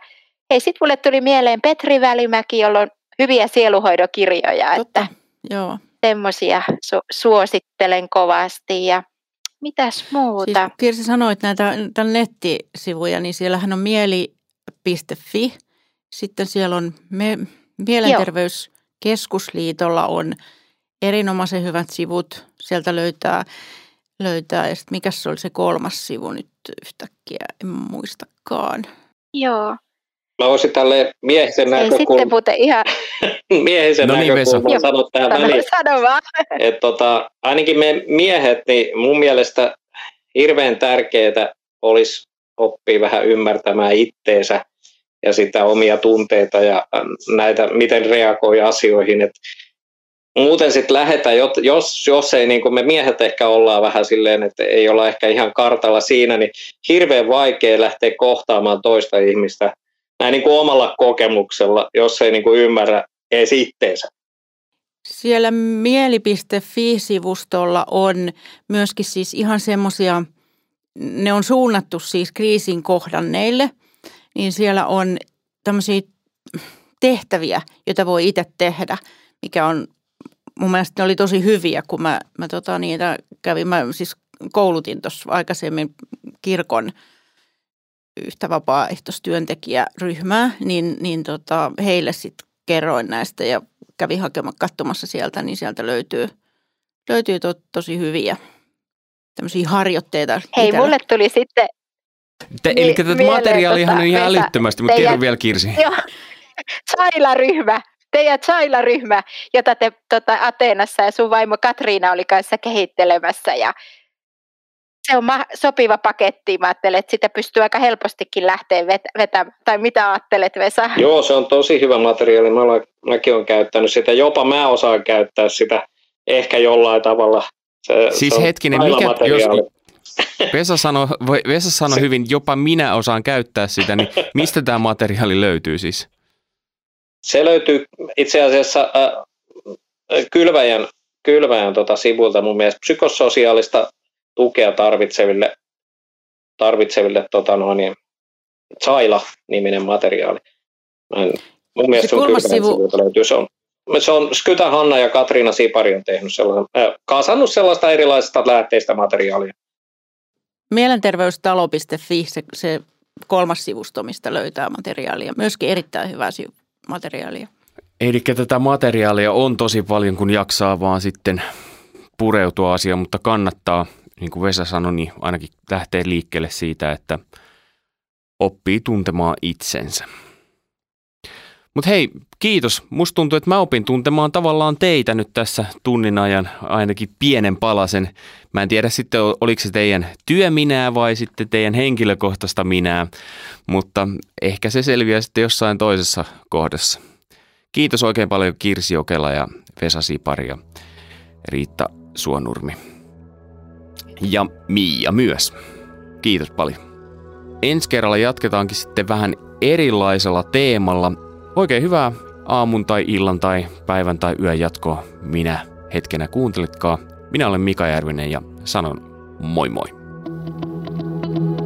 hei, sitten mulle tuli mieleen Petri Välimäki, jolla on hyviä sieluhoidokirjoja, Totta, että joo. semmoisia su- suosittelen kovasti. Ja mitäs muuta? Siis, Kirsi sanoit näitä tämän nettisivuja, niin siellähän on mieli.fi, sitten siellä on me, Mielenterveyskeskusliitolla on erinomaisen hyvät sivut. Sieltä löytää, löytää ja sitten mikä se oli se kolmas sivu nyt yhtäkkiä, en muistakaan. Joo. Mä voisin tälle miehisen näkökulman. Sitten muuten ihan... miehisen no niin, näkökulman sanoa tähän sano, väliin. Sano vaan. Et tota, ainakin me miehet, niin mun mielestä hirveän tärkeää olisi oppia vähän ymmärtämään itteensä ja sitä omia tunteita ja näitä, miten reagoi asioihin. Et muuten sitten lähdetään, jos, jos ei, niin me miehet ehkä ollaan vähän silleen, että ei olla ehkä ihan kartalla siinä, niin hirveän vaikea lähteä kohtaamaan toista ihmistä näin niin kuin omalla kokemuksella, jos ei niin kuin ymmärrä edes itteensä. Siellä mieli.fi-sivustolla on myöskin siis ihan semmoisia, ne on suunnattu siis kriisin kohdanneille, niin siellä on tämmöisiä tehtäviä, joita voi itse tehdä, mikä on mun mielestä ne oli tosi hyviä, kun mä, mä tota, niitä kävin, mä siis koulutin tuossa aikaisemmin kirkon yhtä vapaaehtoistyöntekijäryhmää, niin, niin tota, heille sitten kerroin näistä ja kävin hakemaan katsomassa sieltä, niin sieltä löytyy, löytyy to, tosi hyviä tämmöisiä harjoitteita. Hei, itsellä. mulle tuli sitten Te, eli tätä materiaalia on ihan älyttömästi, mutta kerro vielä Kirsi. Joo, Saila-ryhmä, teidän Saila-ryhmä, jota te tota, Ateenassa ja sun vaimo Katriina oli kanssa kehittelemässä ja se on ma- sopiva paketti. Mä ajattelen, että sitä pystyy aika helpostikin lähteä vetämään. Tai mitä ajattelet, Vesa? Joo, se on tosi hyvä materiaali. Mä olen, mäkin olen käyttänyt sitä. Jopa mä osaan käyttää sitä ehkä jollain tavalla. Se, siis se hetkinen, mikä, jos, Vesa sanoi, Vesa sanoi hyvin, jopa minä osaan käyttää sitä, niin mistä tämä materiaali löytyy siis? Se löytyy itse asiassa äh, kylväjän, kylväjän tota sivulta mun mielestä psykososiaalista tukea tarvitseville, tarvitseville tota noin, Saila-niminen materiaali. En, mun mielestä se on sivu... löytyy. Se on, se on Skytä Hanna ja Katriina Sipari on tehnyt sellaisen, äh, kasannut sellaista erilaisista lähteistä materiaalia. Mielenterveystalo.fi, se, se kolmas sivusto, mistä löytää materiaalia. Myöskin erittäin hyvää materiaalia. Eli tätä materiaalia on tosi paljon, kun jaksaa vaan sitten pureutua asiaan, mutta kannattaa, niin kuin Vesa sanoi, niin ainakin lähtee liikkeelle siitä, että oppii tuntemaan itsensä. Mutta hei, kiitos. Musta tuntuu, että mä opin tuntemaan tavallaan teitä nyt tässä tunnin ajan ainakin pienen palasen. Mä en tiedä sitten, oliko se teidän työminää vai sitten teidän henkilökohtaista minää, mutta ehkä se selviää sitten jossain toisessa kohdassa. Kiitos oikein paljon Kirsi Okela ja Vesa Sipari ja Riitta Suonurmi. Ja Miia myös. Kiitos paljon. Ensi kerralla jatketaankin sitten vähän erilaisella teemalla – Oikein hyvää aamun tai illan tai päivän tai yön jatkoa minä hetkenä kuuntelitkaa. Minä olen Mika Järvinen ja sanon moi moi. thank you